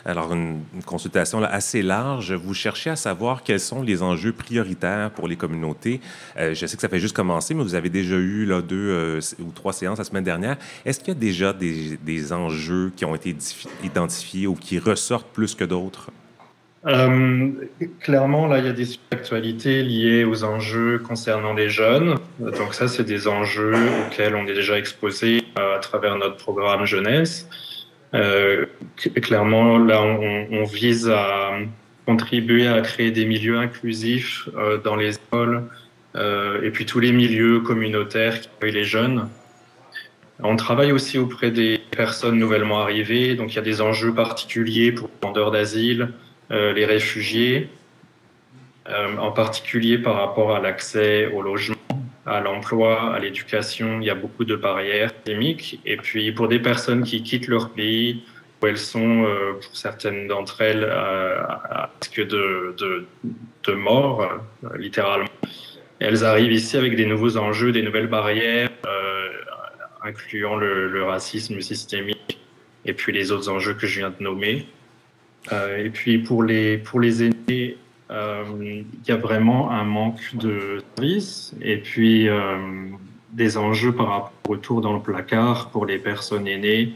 Alors, une, consultation assez large. Vous cherchez à savoir quels sont les enjeux prioritaires pour les communautés. Euh, je sais que ça fait juste commencer, mais vous avez déjà eu deux euh, ou trois séances la semaine dernière. Est-ce qu'il y a déjà des, enjeux qui ont été identifiés ou qui ressortent plus que d'autres? Euh, clairement, là, il y a des actualités liées aux enjeux concernant les jeunes. Donc ça, c'est des enjeux auxquels on est déjà exposé à travers notre programme jeunesse. Euh, clairement, là, on, vise à contribuer à créer des milieux inclusifs euh, dans les écoles euh, et puis tous les milieux communautaires qui accueillent les jeunes. On travaille aussi auprès des personnes nouvellement arrivées, donc il y a des enjeux particuliers pour les demandeurs d'asile, les réfugiés, en particulier par rapport à l'accès au logement à l'emploi, à l'éducation, il y a beaucoup de barrières systémiques. Et puis pour des personnes qui quittent leur pays, où elles sont, euh, pour certaines d'entre elles, à, risque de, de, de mort, euh, littéralement, elles arrivent ici avec des nouveaux enjeux, des nouvelles barrières, euh, incluant le, le, racisme systémique et puis les autres enjeux que je viens de nommer. et puis pour les, pour les aînés, euh, il y a vraiment un manque de services et puis euh, des enjeux par rapport au retour dans le placard pour les personnes aînées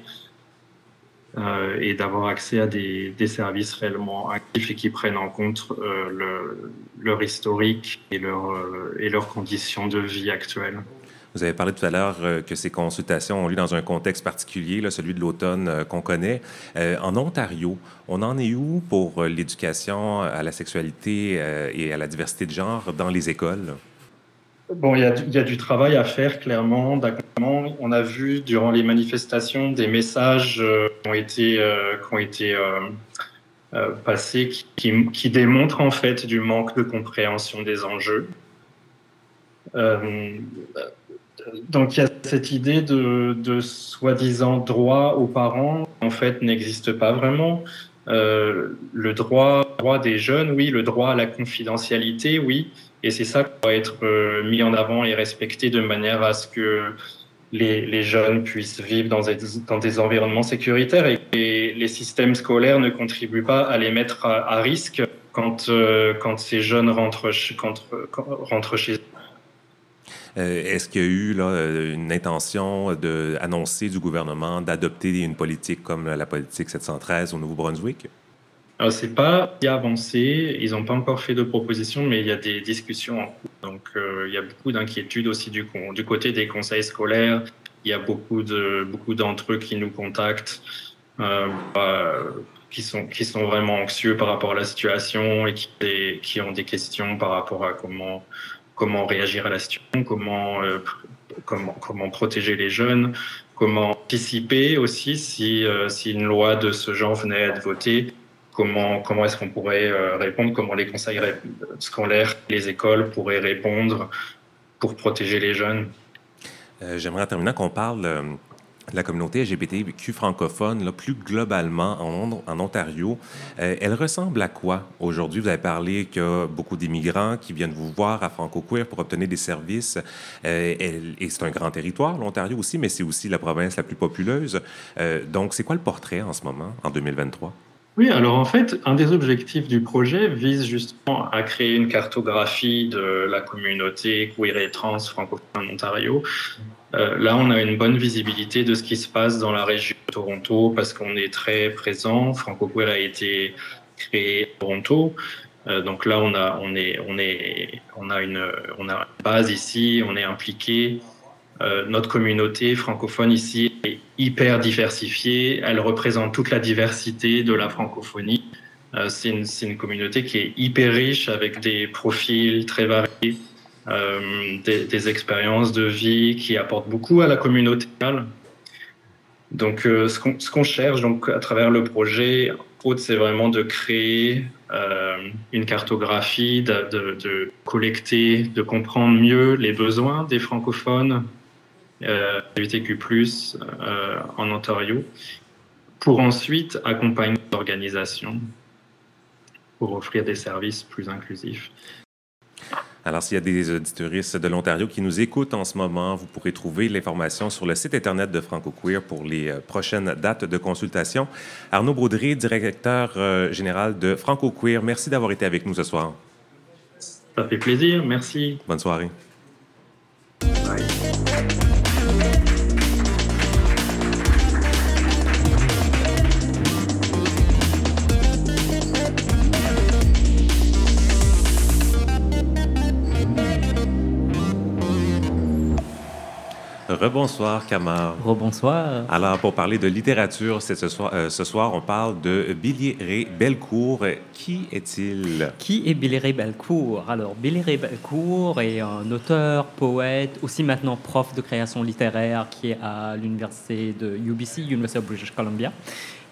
euh, et d'avoir accès à des, services réellement actifs et qui prennent en compte le, leur historique et leurs conditions de vie actuelles. Vous avez parlé tout à l'heure euh, que ces consultations ont lieu dans un contexte particulier, celui de l'automne euh, qu'on connaît. Euh, en Ontario, on en est où pour l'éducation à la sexualité et à la diversité de genre dans les écoles? Bon, il y, a, du travail à faire, clairement. On a vu durant les manifestations des messages qui ont été, qui ont été passés qui, qui, démontrent en fait du manque de compréhension des enjeux. Donc il y a cette idée de, soi-disant droit aux parents, en fait, n'existe pas vraiment. Euh, le droit, des jeunes, oui, le droit à la confidentialité, oui, et c'est ça qui doit être euh, mis en avant et respecté de manière à ce que les, jeunes puissent vivre dans des, environnements sécuritaires et, que les systèmes scolaires ne contribuent pas à les mettre à, risque quand, euh, quand ces jeunes rentrent chez eux. Est-ce qu'il y a eu là, une intention d'annoncer du gouvernement d'adopter une politique comme la politique 713 au Nouveau-Brunswick? C'est pas avancé. Ils n'ont pas encore fait de propositions, mais il y a des discussions en cours. Donc, il y a beaucoup d'inquiétudes aussi du, côté des conseils scolaires. Il y a beaucoup de beaucoup d'entre eux qui nous contactent euh, qui, sont, qui sont vraiment anxieux par rapport à la situation et qui ont des questions par rapport à comment, comment réagir à la situation, comment, euh, comment, comment protéger les jeunes, comment anticiper aussi si, euh, si une loi de ce genre venait à être votée. Comment, comment est-ce qu'on pourrait répondre Comment les conseils scolaires, les écoles pourraient répondre pour protéger les jeunes J'aimerais en terminant qu'on parle la communauté LGBTQ francophone, là, plus globalement en, Ontario, euh, elle ressemble à quoi aujourd'hui? Vous avez parlé qu'il y a beaucoup d'immigrants qui viennent vous voir à Franco-Queer pour obtenir des services. Euh, et c'est un grand territoire, l'Ontario aussi, mais c'est aussi la province la plus populeuse. Euh, donc, c'est quoi le portrait en ce moment, en 2023? Oui, alors en fait, un des objectifs du projet vise justement à créer une cartographie de la communauté queer et trans francophone en Ontario euh, là, on a une bonne visibilité de ce qui se passe dans la région de Toronto parce qu'on est très présent. Franco Queer a été créé à Toronto. Euh, donc là, on a, on, est, on, est, on, a une, on a une base ici, on est impliqué. Euh, notre communauté francophone ici est hyper diversifiée. Elle représente toute la diversité de la francophonie. c'est une, communauté qui est hyper riche avec des profils très variés. Euh, des, expériences de vie qui apportent beaucoup à la communauté. Donc, euh, ce qu'on cherche donc, à travers le projet, c'est vraiment de créer euh, une cartographie, de, collecter, de comprendre mieux les besoins des francophones euh, LGBTQ+, en Ontario, pour ensuite accompagner l'organisation pour offrir des services plus inclusifs. Alors, s'il y a des auditoristes de l'Ontario qui nous écoutent en ce moment, vous pourrez trouver l'information sur le site Internet de Franco Queer pour les euh, prochaines dates de consultation. Arnaud Baudry, directeur euh, général de Franco Queer, merci d'avoir été avec nous ce soir. Ça fait plaisir, merci. Bonne soirée. Rebonsoir, Camar. Rebonsoir. Alors, pour parler de littérature, ce soir, euh, ce soir, on parle de Billy Ray Belcourt. Qui est-il? Qui est Billy Ray Belcourt? Alors, Billy Ray Belcourt est un auteur, poète, aussi maintenant prof de création littéraire qui est à l'université de UBC, University of British Columbia.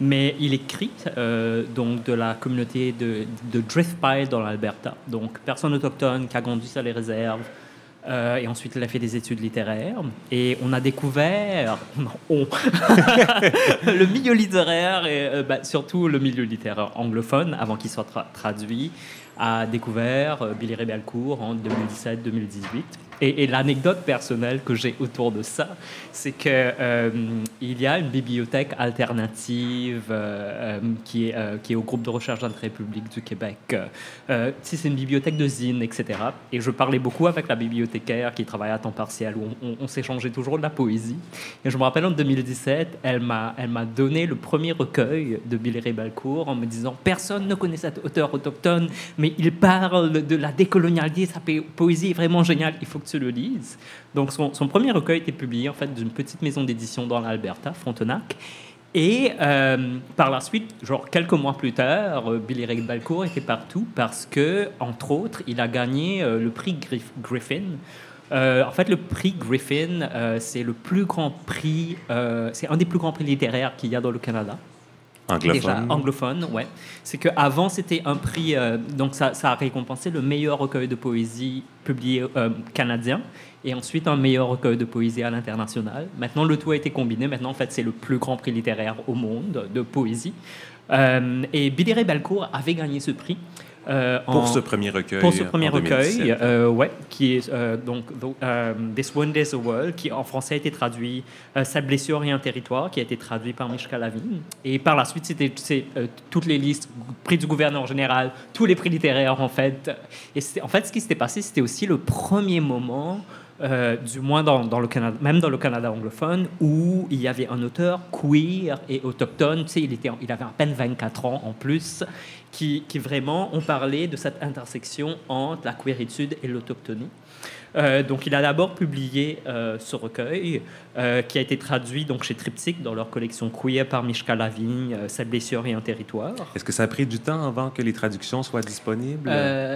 Mais il écrit euh, donc de la communauté de, de Driftpile dans l'Alberta. Donc, personne autochtone qui a grandi sur les réserves, euh, et ensuite, il a fait des études littéraires. Et on a découvert le milieu littéraire, et euh, bah, surtout le milieu littéraire anglophone, avant qu'il soit traduit, a découvert euh, Billy Ray Belcourt en 2017-2018. Et, l'anecdote personnelle que j'ai autour de ça, c'est que euh, il y a une bibliothèque alternative euh, qui, est, qui est au groupe de recherche d'intérêt public du Québec. c'est une bibliothèque de zine, etc. Et je parlais beaucoup avec la bibliothécaire qui travaille à temps partiel, où on, s'échangeait toujours de la poésie. Et je me rappelle en 2017, elle m'a, elle m'a donné le premier recueil de Billy Ray Belcourt en me disant Personne ne connaît cet auteur autochtone, mais il parle de la décolonialité, sa poésie est vraiment géniale, il faut le lises. Donc son, premier recueil était publié en fait d'une petite maison d'édition dans l'Alberta, Frontenac. Et euh, par la suite, genre quelques mois plus tard, euh, Billy Ray Balcourt était partout parce que, entre autres, il a gagné euh, le prix Griffin. en fait, le prix Griffin, c'est le plus grand prix, c'est un des plus grands prix littéraires qu'il y a dans le Canada. Anglophone. Déjà, anglophone, ouais. C'est qu'avant, c'était un prix, euh, donc ça, a récompensé le meilleur recueil de poésie publié euh, canadien et ensuite un meilleur recueil de poésie à l'international. Maintenant, le tout a été combiné. Maintenant, en fait, c'est le plus grand prix littéraire au monde de poésie. Euh, et Billy Ray Belcourt avait gagné ce prix. Euh, pour ce premier recueil. Pour ce premier recueil, euh, ouais, qui est euh, donc This One Day's a World, qui en français a été traduit Sa blessure et un territoire, qui a été traduit par Mishka Lavigne. Et par la suite, c'était toutes les listes, prix du gouverneur général, tous les prix littéraires en fait. Et en fait, ce qui s'était passé, c'était aussi le premier moment euh, du moins dans, le Canada, même dans le Canada anglophone, où il y avait un auteur queer et autochtone, tu sais, il, était, il avait à peine 24 ans en plus, qui, qui vraiment ont parlé de cette intersection entre la queeritude et l'autochtonie. Euh, donc, il a d'abord publié euh, ce recueil euh, qui a été traduit donc chez Triptyque dans leur collection Queer par Mishka Lavigne, Cette blessure et un territoire. Est-ce que ça a pris du temps avant que les traductions soient disponibles?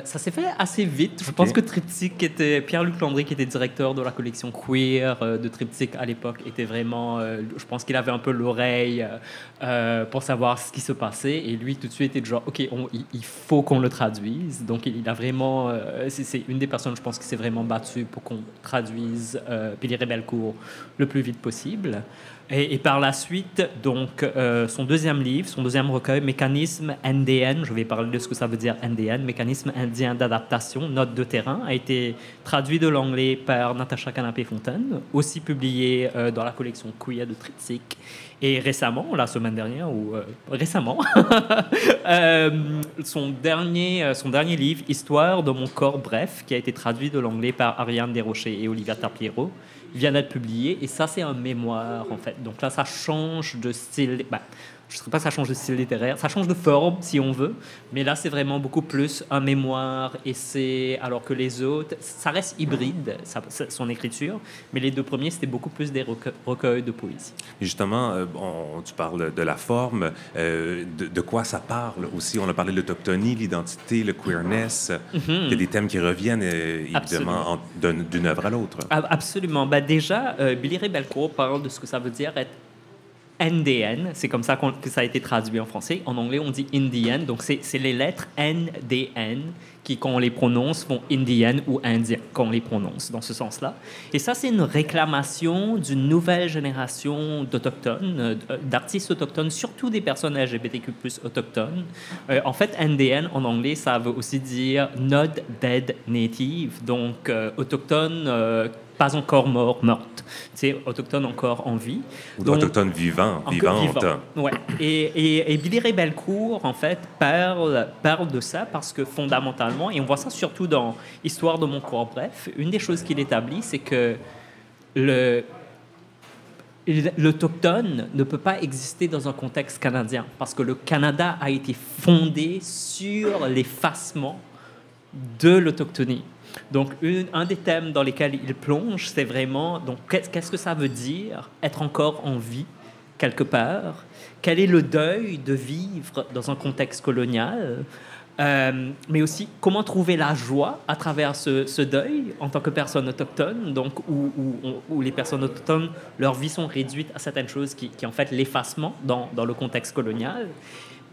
Ça s'est fait assez vite. Je pense que Triptyque était Pierre-Luc Landry, qui était directeur de la collection Queer de Triptyque à l'époque, était vraiment. je pense qu'il avait un peu l'oreille pour savoir ce qui se passait et lui tout de suite était genre ok, il, faut qu'on le traduise. Donc il, il a vraiment. c'est une des personnes, je pense, qui s'est vraiment battue pour qu'on traduise euh, Billy le plus vite possible. Et, par la suite, donc, euh, son deuxième livre, son deuxième recueil, Mécanisme NDN, je vais parler de ce que ça veut dire NDN, Mécanisme indien d'adaptation, note de terrain, a été traduit de l'anglais par Natacha Canapé-Fontaine, aussi publié euh, dans la collection Queer de Triptyque. Et récemment, la semaine dernière, ou euh, récemment, son, dernier, son dernier livre, Histoire de mon corps bref, qui a été traduit de l'anglais par Ariane Desrochers et Olivia Tapiero, vient d'être publié. Et ça, c'est un mémoire, en fait. Donc là, ça change de style. Bah, je ne sais pas ça change de style littéraire, ça change de forme si on veut, mais là c'est vraiment beaucoup plus un mémoire, essai, alors que les autres, ça reste hybride, ça, son écriture, mais les deux premiers c'était beaucoup plus des recueils, de poésie. justement, euh, tu parles de la forme, euh, de, quoi ça parle aussi? On a parlé de l'autochtonie, l'identité, le queerness, mhm. il y a des thèmes qui reviennent euh, évidemment d'une œuvre à l'autre. Absolument. Ben déjà, Billy Ray Belcourt parle de ce que ça veut dire être NDN, c'est comme ça que ça a été traduit en français. En anglais, on dit Indian, donc c'est les lettres NDN qui, quand on les prononce, font Indian ou Indien, quand on les prononce, dans ce sens-là. Et ça, c'est une réclamation d'une nouvelle génération d'autochtones, euh, d'artistes autochtones, surtout des personnes LGBTQ+, autochtones. Euh, en fait, NDN, en anglais, ça veut aussi dire Not Dead Native, donc euh, autochtone pas encore mort, morte. C'est autochtone encore en vie. Ou Donc, autochtone vivant, vivante. Ouais. Et, et, Billy Ray Belcourt, en fait, parle, parle de ça parce que fondamentalement, et on voit ça surtout dans Histoire de mon corps bref, une des choses qu'il établit, c'est que le, l'autochtone ne peut pas exister dans un contexte canadien parce que le Canada a été fondé sur l'effacement de l'autochtonie. Donc, un des thèmes dans lesquels il plonge, c'est vraiment donc qu'est-ce que ça veut dire être encore en vie quelque part? Quel est le deuil de vivre dans un contexte colonial? Euh, mais aussi comment trouver la joie à travers ce, deuil en tant que personne autochtone, donc où, les personnes autochtones, leur vie sont réduites à certaines choses qui, en fait l'effacement dans, le contexte colonial.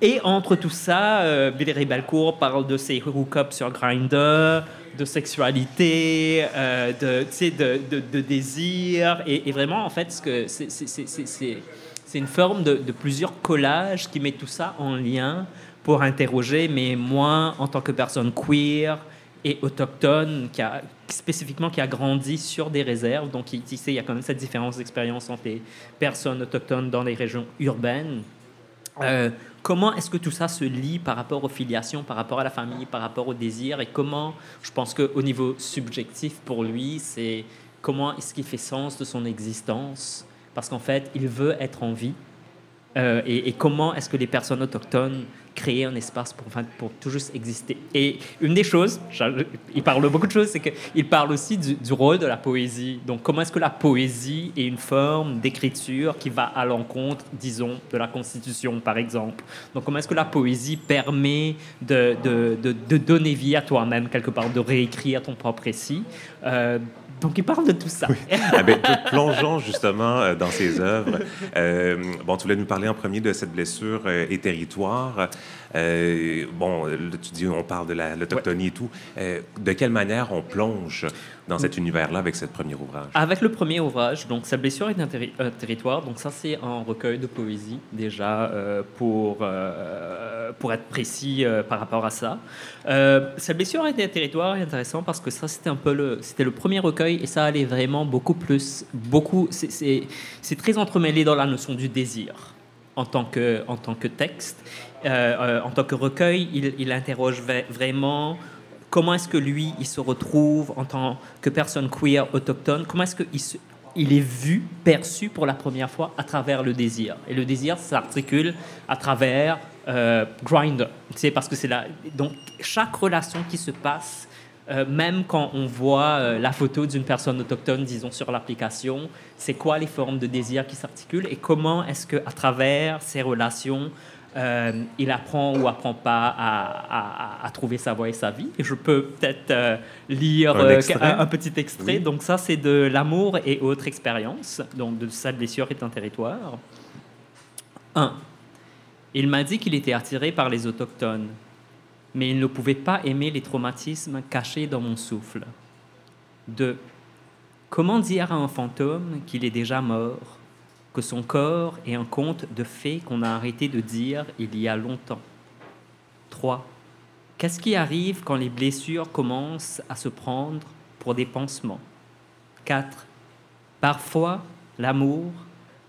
Et entre tout ça, euh, Billy Ray Belcourt parle de ses hookups sur Grindr, de sexualité, euh, de, de, de, de, désir. Et, vraiment, en fait, c'est une forme de, plusieurs collages qui met tout ça en lien pour interroger, mais moi, en tant que personne queer et autochtone, qui a, spécifiquement qui a grandi sur des réserves, donc il, il y a quand même cette différence d'expérience entre les personnes autochtones dans les régions urbaines. Euh, Comment est-ce que tout ça se lie par rapport aux filiations, par rapport à la famille, par rapport au désir Et comment, je pense qu'au niveau subjectif pour lui, c'est comment est-ce qu'il fait sens de son existence? Parce qu'en fait, il veut être en vie. Euh, et, comment est-ce que les personnes autochtones créer un espace pour, pour tout juste exister. Et une des choses, il parle beaucoup de choses, c'est qu'il parle aussi du, rôle de la poésie. Donc comment est-ce que la poésie est une forme d'écriture qui va à l'encontre, disons, de la Constitution, par exemple? Donc comment est-ce que la poésie permet de, de, de, donner vie à toi-même, quelque part, de réécrire ton propre récit? Euh, donc, il parle de tout ça. Ah ben, plongeons justement euh, dans ses œuvres. Euh, bon, tu voulais nous parler en premier de cette blessure euh, et territoire. bon, tu dis, on parle de l'autochtonie et tout. de quelle manière on plonge dans cet univers-là avec ce premier ouvrage? Avec le premier ouvrage, donc Sa blessure est un, territoire. Donc ça, c'est un recueil de poésie déjà pour, pour être précis par rapport à ça. Sa blessure est un territoire est intéressant parce que ça, c'était un peu le, c'était le premier recueil et ça allait vraiment beaucoup plus, beaucoup, c'est très entremêlé dans la notion du désir en tant que, en tant que texte. Euh, euh, en tant que recueil, il, interroge vraiment comment est-ce que lui, il se retrouve en tant que personne queer autochtone Comment est-ce qu'il se- il est vu, perçu pour la première fois à travers le désir Et le désir s'articule à travers euh, Grindr. C'est parce que c'est là. Donc, chaque relation qui se passe, euh, même quand on voit euh, la photo d'une personne autochtone, disons, sur l'application, c'est quoi les formes de désir qui s'articulent et comment est-ce qu'à travers ces relations, euh, il apprend ou apprend pas à, à- à trouver sa voie et sa vie? Je peux peut-être lire Un extrait? un, un petit extrait. Oui. Donc ça, c'est de L'amour et autres expériences. Donc de Sa blessure est un territoire. 1. Il m'a dit qu'il était attiré par les autochtones, mais il ne pouvait pas aimer les traumatismes cachés dans mon souffle. 2. Comment dire à un fantôme qu'il est déjà mort, que son corps est un conte de fées qu'on a arrêté de dire il y a longtemps? 3. Qu'est-ce qui arrive quand les blessures commencent à se prendre pour des pansements? 4. Parfois, l'amour,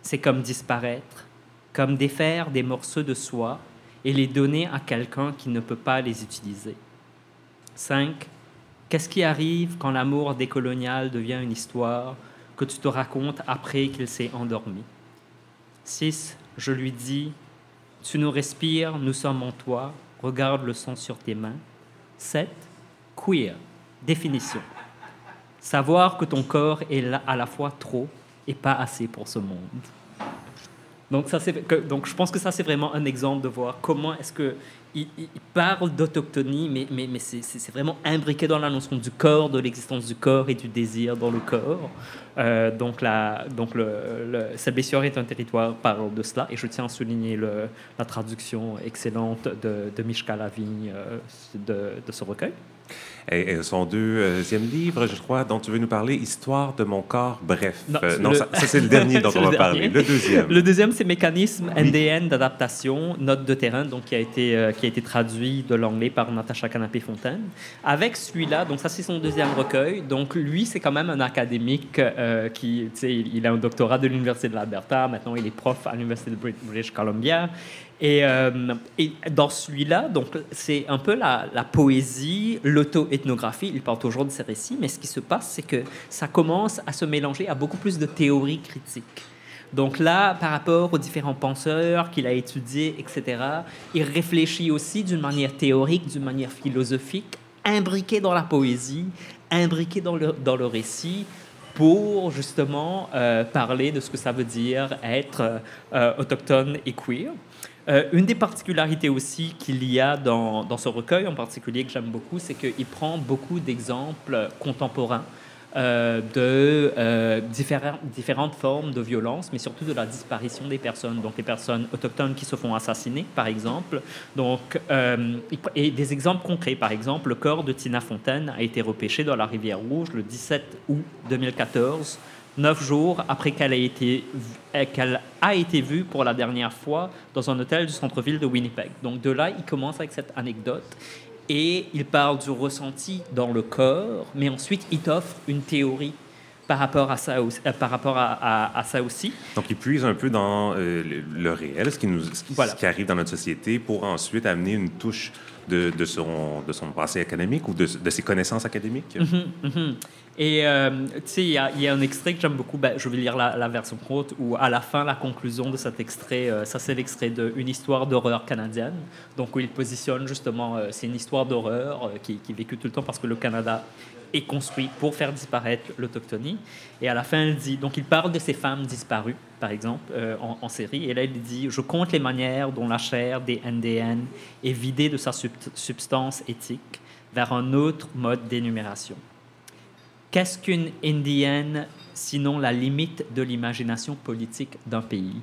c'est comme disparaître, comme défaire des morceaux de soi et les donner à quelqu'un qui ne peut pas les utiliser. 5. Qu'est-ce qui arrive quand l'amour décolonial devient une histoire que tu te racontes après qu'il s'est endormi? 6. Je lui dis, tu nous respires, nous sommes en toi, regarde le sang sur tes mains. 7. Queer. Définition. Savoir que ton corps est à la fois trop et pas assez pour ce monde. Donc, ça, que- donc je pense que ça, c'est vraiment un exemple de voir comment est-ce que il, parle d'autochtonie, mais, mais, mais c'est vraiment imbriqué dans la notion du corps, de l'existence du corps et du désir dans le corps. Euh, donc, la, donc le, le- cette blessure est un territoire parle de cela, et je tiens à souligner le- la traduction excellente de, de Mishka Lavigne euh, de, de ce recueil. Et, et son deuxième livre, je crois, dont tu veux nous parler, Histoire de mon corps, bref. Non, Euh, non le- ça, ça, c'est le dernier dont on va parler. Le deuxième. Le deuxième, c'est Mécanisme NDN d'adaptation, note de terrain, donc qui a été, euh, qui a été traduit de l'anglais par Natacha Canapé-Fontaine. Avec celui-là, donc ça, c'est son deuxième recueil. Donc lui, c'est quand même un académique euh, qui, tu sais, il a un doctorat de l'Université de l'Alberta. Maintenant, il est prof à l'Université de Brit- British Columbia. Et, euh, et dans celui-là, donc c'est un peu la, poésie, l'auto-ethnographie. Il parle toujours de ses récits, mais ce qui se passe, c'est que ça commence à se mélanger à beaucoup plus de théories critiques. Donc là, par rapport aux différents penseurs qu'il a étudiés, etc., il réfléchit aussi d'une manière théorique, d'une manière philosophique, imbriqué dans la poésie, imbriqué dans le, dans le récit, pour justement euh, parler de ce que ça veut dire être euh, autochtone et queer. Euh, une des particularités aussi qu'il y a dans, ce recueil en particulier que j'aime beaucoup, c'est qu'il prend beaucoup d'exemples contemporains euh, de euh, différents- différentes formes de violence, mais surtout de la disparition des personnes. Donc les personnes autochtones qui se font assassiner, par exemple. Donc, et des exemples concrets. Par exemple, le corps de Tina Fontaine a été repêché dans la rivière Rouge le 17 août 2014, neuf jours après qu'elle ait été vu- qu'elle a été vue pour la dernière fois dans un hôtel du centre-ville de Winnipeg. Donc de là, il commence avec cette anecdote et il parle du ressenti dans le corps, mais ensuite il t'offre une théorie par rapport à ça aussi. euh, par rapport à, à- à ça aussi. Donc, il puise un peu dans euh, le, le réel, ce qui, nous, ce, qui, Voilà. ce qui arrive dans notre société, pour ensuite amener une touche de, son, de son passé académique ou de, de ses connaissances académiques? Mhm, mhm. Et euh, tu sais, il y, y a un extrait que j'aime beaucoup. Ben, je vais lire la, version courte où, à la fin, la conclusion de cet extrait, euh, ça c'est l'extrait de Une histoire d'horreur canadienne. Donc, où il positionne justement, euh, c'est une histoire d'horreur qui, qui est vécue tout le temps parce que le Canada est construit pour faire disparaître l'autochtonie. Et à la fin, il dit, donc il parle de ces femmes disparues, par exemple, euh, en, en série. Et là, il dit, je compte les manières dont la chair des NDN est vidée de sa sub- substance éthique vers un autre mode d'énumération. Qu'est-ce qu'une indienne sinon la limite de l'imagination politique d'un pays?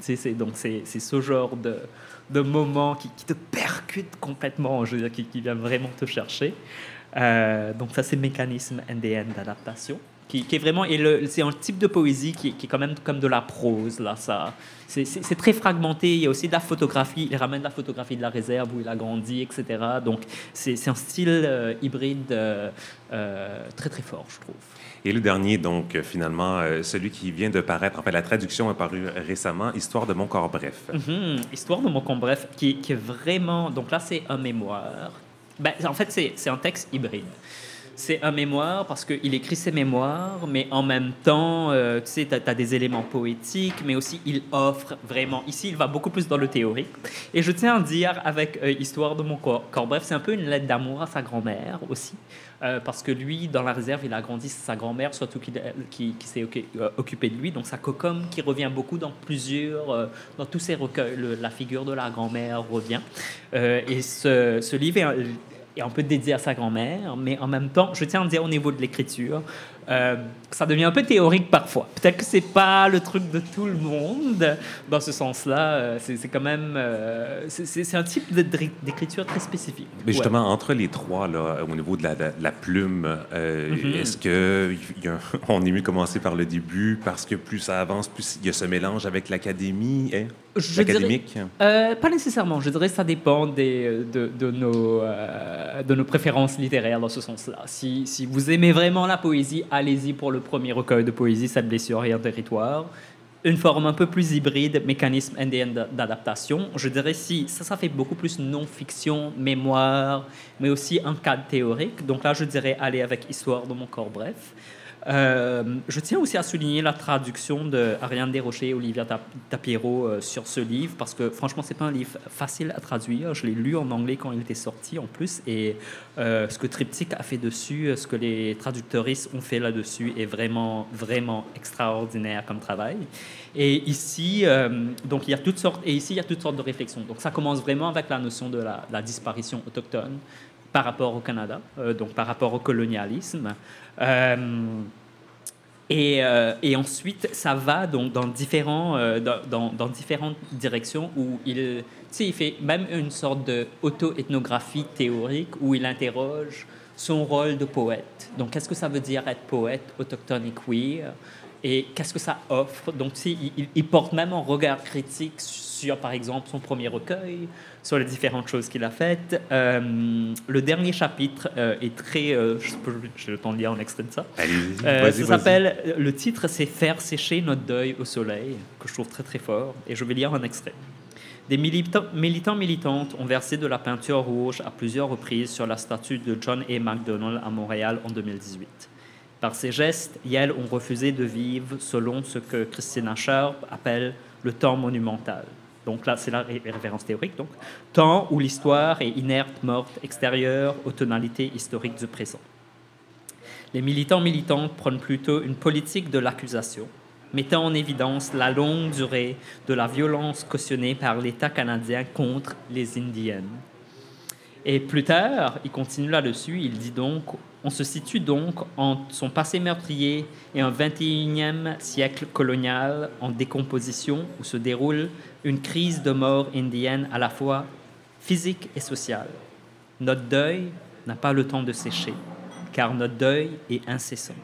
C'est, Donc c'est, ce genre de, de moment qui, te percute complètement, je veux dire, qui vient vraiment te chercher. Euh, donc ça, c'est le mécanisme NDN d'adaptation. Qui, qui est vraiment c'est un type de poésie qui, qui est quand même comme de la prose là ça c'est, très fragmenté il y a aussi de la photographie il ramène de la photographie de la réserve où il a grandi etc donc c'est, un style euh, hybride euh, euh, très très fort je trouve Et le dernier, donc, finalement, celui qui vient de paraître, en fait, la traduction est parue récemment, Histoire de mon corps, bref. Mhm. Histoire de mon compte, bref, qui, qui est vraiment. Donc là, c'est un mémoire. Ben, en fait, c'est un texte hybride. C'est un mémoire parce qu'il écrit ses mémoires, mais en même temps, euh, tu sais, tu as, des éléments poétiques, mais aussi il offre vraiment. Ici, il va beaucoup plus dans le théorique. Et je tiens à dire, avec euh, Histoire de mon corps, corps bref, c'est un peu une lettre d'amour à sa grand-mère aussi. Euh, parce que lui, dans la réserve, il a grandi sa grand-mère, surtout qui, qui, s'est occupé de lui. Donc, sa cocom qui revient beaucoup dans plusieurs, dans tous ses recueils. la figure de la grand-mère revient. et ce, livre est et on peut dédié à sa grand-mère, mais en même temps, je tiens à dire au niveau de l'écriture, euh, ça devient un peu théorique parfois. Peut-être que c'est pas le truc de tout le monde dans ce sens-là. Euh, c'est quand même, euh, c'est un type d'écriture très spécifique. Mais justement, entre les trois, là, au niveau de la, la plume, mm-hmm. est-ce que on est mieux commencer par le début parce que plus ça avance, plus il y a ce mélange avec l'académie, hein? Académique Pas nécessairement. Je dirais que ça dépend des, de, de, nos, de nos préférences littéraires dans ce sens-là. Si, si vous aimez vraiment la poésie, allez-y pour le premier recueil de poésie, Cette blessure et un territoire. Une forme un peu plus hybride, mécanisme indien d'adaptation. Je dirais si ça, ça fait beaucoup plus non-fiction, mémoire, mais aussi un cadre théorique. Donc là, je dirais aller avec Histoire de mon corps bref. Euh, je tiens aussi à souligner la traduction de Ariane Desrochers et Olivia Tapiero euh, sur ce livre parce que franchement, c'est pas un livre facile à traduire. Je l'ai lu en anglais quand il était sorti en plus et euh, ce que Triptyque a fait dessus, ce que les traducteuristes ont fait là-dessus est vraiment, vraiment extraordinaire comme travail. Et ici, donc il y a toutes sortes, et ici il y a toutes sortes de réflexions. Donc ça commence vraiment avec la notion de la disparition autochtone par rapport au Canada, donc par rapport au colonialisme. Euh, et, euh, et, ensuite, ça va donc dans, différents, euh, dans, dans, différentes directions où il, il fait même une sorte d'auto-ethnographie théorique où il interroge son rôle de poète. Donc, qu'est-ce que ça veut dire être poète autochtone et queer? Et qu'est-ce que ça offre? Donc, il, il, porte même un regard critique sur, par exemple, son premier recueil, sur les différentes choses qu'il a faites. Euh, le dernier chapitre euh, est très... Euh, je le temps de lire un extrait de ça. Allez, ça s'appelle... Le titre, c'est Faire sécher notre deuil au soleil, que je trouve très très fort. Et je vais lire un extrait. Des militants, militants militantes ont versé de la peinture rouge à plusieurs reprises sur la statue de John A. MacDonald à Montréal en 2018. Par ces gestes, Yale ont refusé de vivre selon ce que Christina Sharp appelle le temps monumental. Donc là, c'est la référence théorique. Donc, temps où l'histoire est inerte, morte, extérieure aux tonalités historiques du présent. Les militants militantes prônent plutôt une politique de l'accusation, mettant en évidence la longue durée de la violence cautionnée par l'État canadien contre les Indiennes. Et plus tard, il continue là-dessus, il dit donc on se situe donc entre son passé meurtrier et un 21e siècle colonial en décomposition où se déroule une crise de mort indienne à la fois physique et sociale. Notre deuil n'a pas le temps de sécher, car notre deuil est incessant.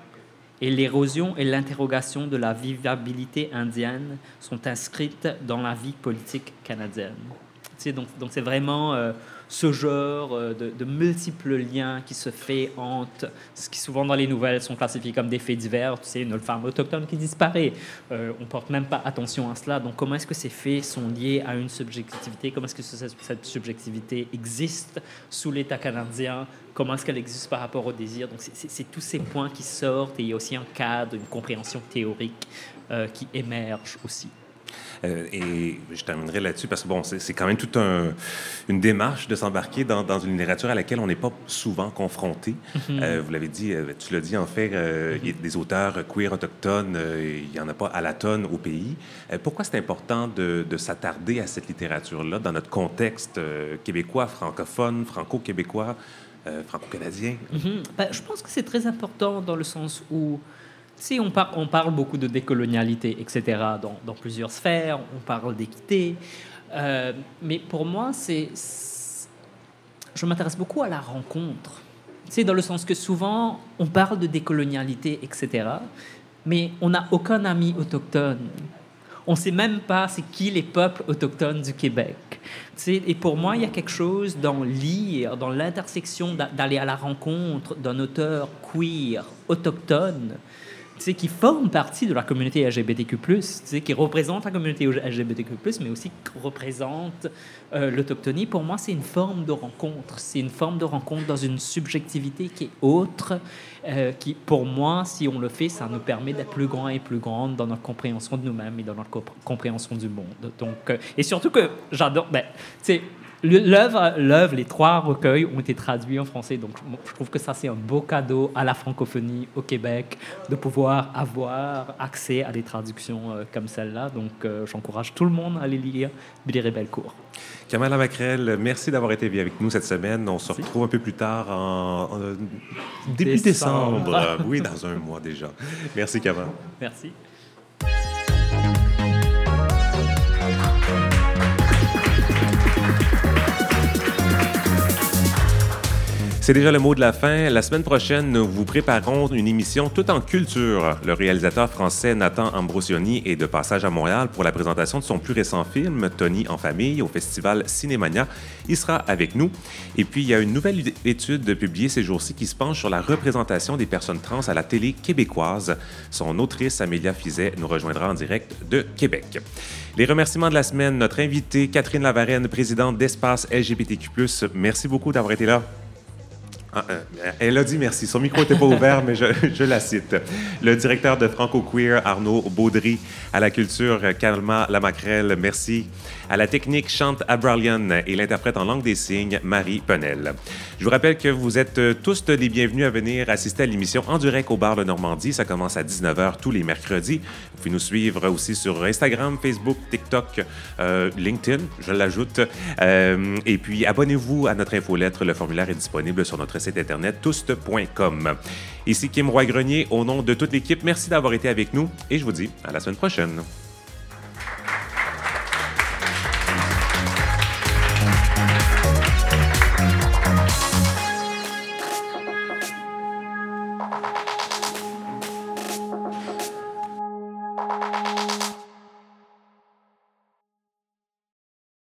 Et l'érosion et l'interrogation de la vivabilité indienne sont inscrites dans la vie politique canadienne. donc, c'est vraiment euh, ce genre euh, de, multiples liens qui se fait entre ce qui souvent dans les nouvelles sont classifiés comme des faits divers, tu sais, une femme autochtone qui disparaît. Euh, on porte même pas attention à cela. Donc comment est-ce que ces faits sont liés à une subjectivité? Comment est-ce que cette subjectivité existe sous l'État canadien? Comment est-ce qu'elle existe par rapport au désir? Donc c'est tous ces points qui sortent et il y a aussi un cadre, une compréhension théorique euh, qui émerge aussi. Euh, et je terminerai là-dessus parce que bon, c'est quand même toute une démarche de s'embarquer dans, une littérature à laquelle on n'est pas souvent confronté. Mhm. Euh, vous l'avez dit, euh, tu l'as dit en fait, il y a des auteurs queer autochtones, il n'y en a pas à la tonne au pays. pourquoi c'est important de, s'attarder à cette littérature-là dans notre contexte québécois, francophone, franco-québécois, franco-canadien? Mhm. Ben, je pense que c'est très important dans le sens où si on, parle beaucoup de décolonialité, etc., dans, dans plusieurs sphères, on parle d'équité, euh, mais pour moi, c'est, je m'intéresse beaucoup à la rencontre. C'est dans le sens que souvent, on parle de décolonialité, etc., mais on n'a aucun ami autochtone. On ne sait même pas c'est qui les peuples autochtones du Québec. Et pour moi, il y a quelque chose dans lire, dans l'intersection d'aller à la rencontre d'un auteur queer autochtone, qui forment partie de la communauté LGBTQ+, qui représentent la communauté LGBTQ+, mais aussi qui représentent euh, l'autochtonie. Pour moi, c'est une forme de rencontre. C'est une forme de rencontre dans une subjectivité qui est autre, euh, qui, pour moi, si on le fait, ça nous permet d'être plus grand et plus grande dans notre compréhension de nous-mêmes et dans notre compréhension du monde. Donc, euh, et surtout que j'adore, ben, L'œuvre, les trois recueils ont été traduits en français, donc je trouve que ça c'est un beau cadeau à la francophonie au Québec de pouvoir avoir accès à des traductions euh, comme celle-là. Donc euh, j'encourage tout le monde à les lire, Billy Belcourt. Kamala Macrel, merci d'avoir été avec nous cette semaine. On se retrouve un peu plus tard en, début décembre. décembre. oui, dans un mois déjà. Merci Kamala. Merci. C'est déjà le mot de la fin. La semaine prochaine, nous vous préparons une émission tout en culture. Le réalisateur français Nathan Ambrosioni est de passage à Montréal pour la présentation de son plus récent film, Tony en famille, au festival Cinémania. Il sera avec nous. Et puis, il y a une nouvelle étude publiée ces jours-ci qui se penche sur la représentation des personnes trans à la télé québécoise. Son autrice, Amélia Fizet, nous rejoindra en direct de Québec. Les remerciements de la semaine, notre invitée Catherine Lavarenne, présidente d'Espace LGBTQ+. Merci beaucoup d'avoir été là. Ah, euh, elle a dit merci. Son micro n'était pas ouvert, mais je, la cite. Le directeur de Franco Queer, Arnaud Baudry, à la culture, Calma Lamacrelle, merci à la technique chante Abralian et l'interprète en langue des signes Marie Penel. Je vous rappelle que vous êtes euh, tous les bienvenus à venir assister à l'émission en direct au bar de Normandie. Ça commence à 19h tous les mercredis. Vous pouvez nous suivre aussi sur Instagram, Facebook, TikTok, euh, LinkedIn, je l'ajoute. Euh, et puis abonnez-vous à notre infolettre. Le formulaire est disponible sur notre site internet touste.com. Ici Kim Roy-Grenier, au nom de toute l'équipe, merci d'avoir été avec nous et je vous dis à la semaine prochaine.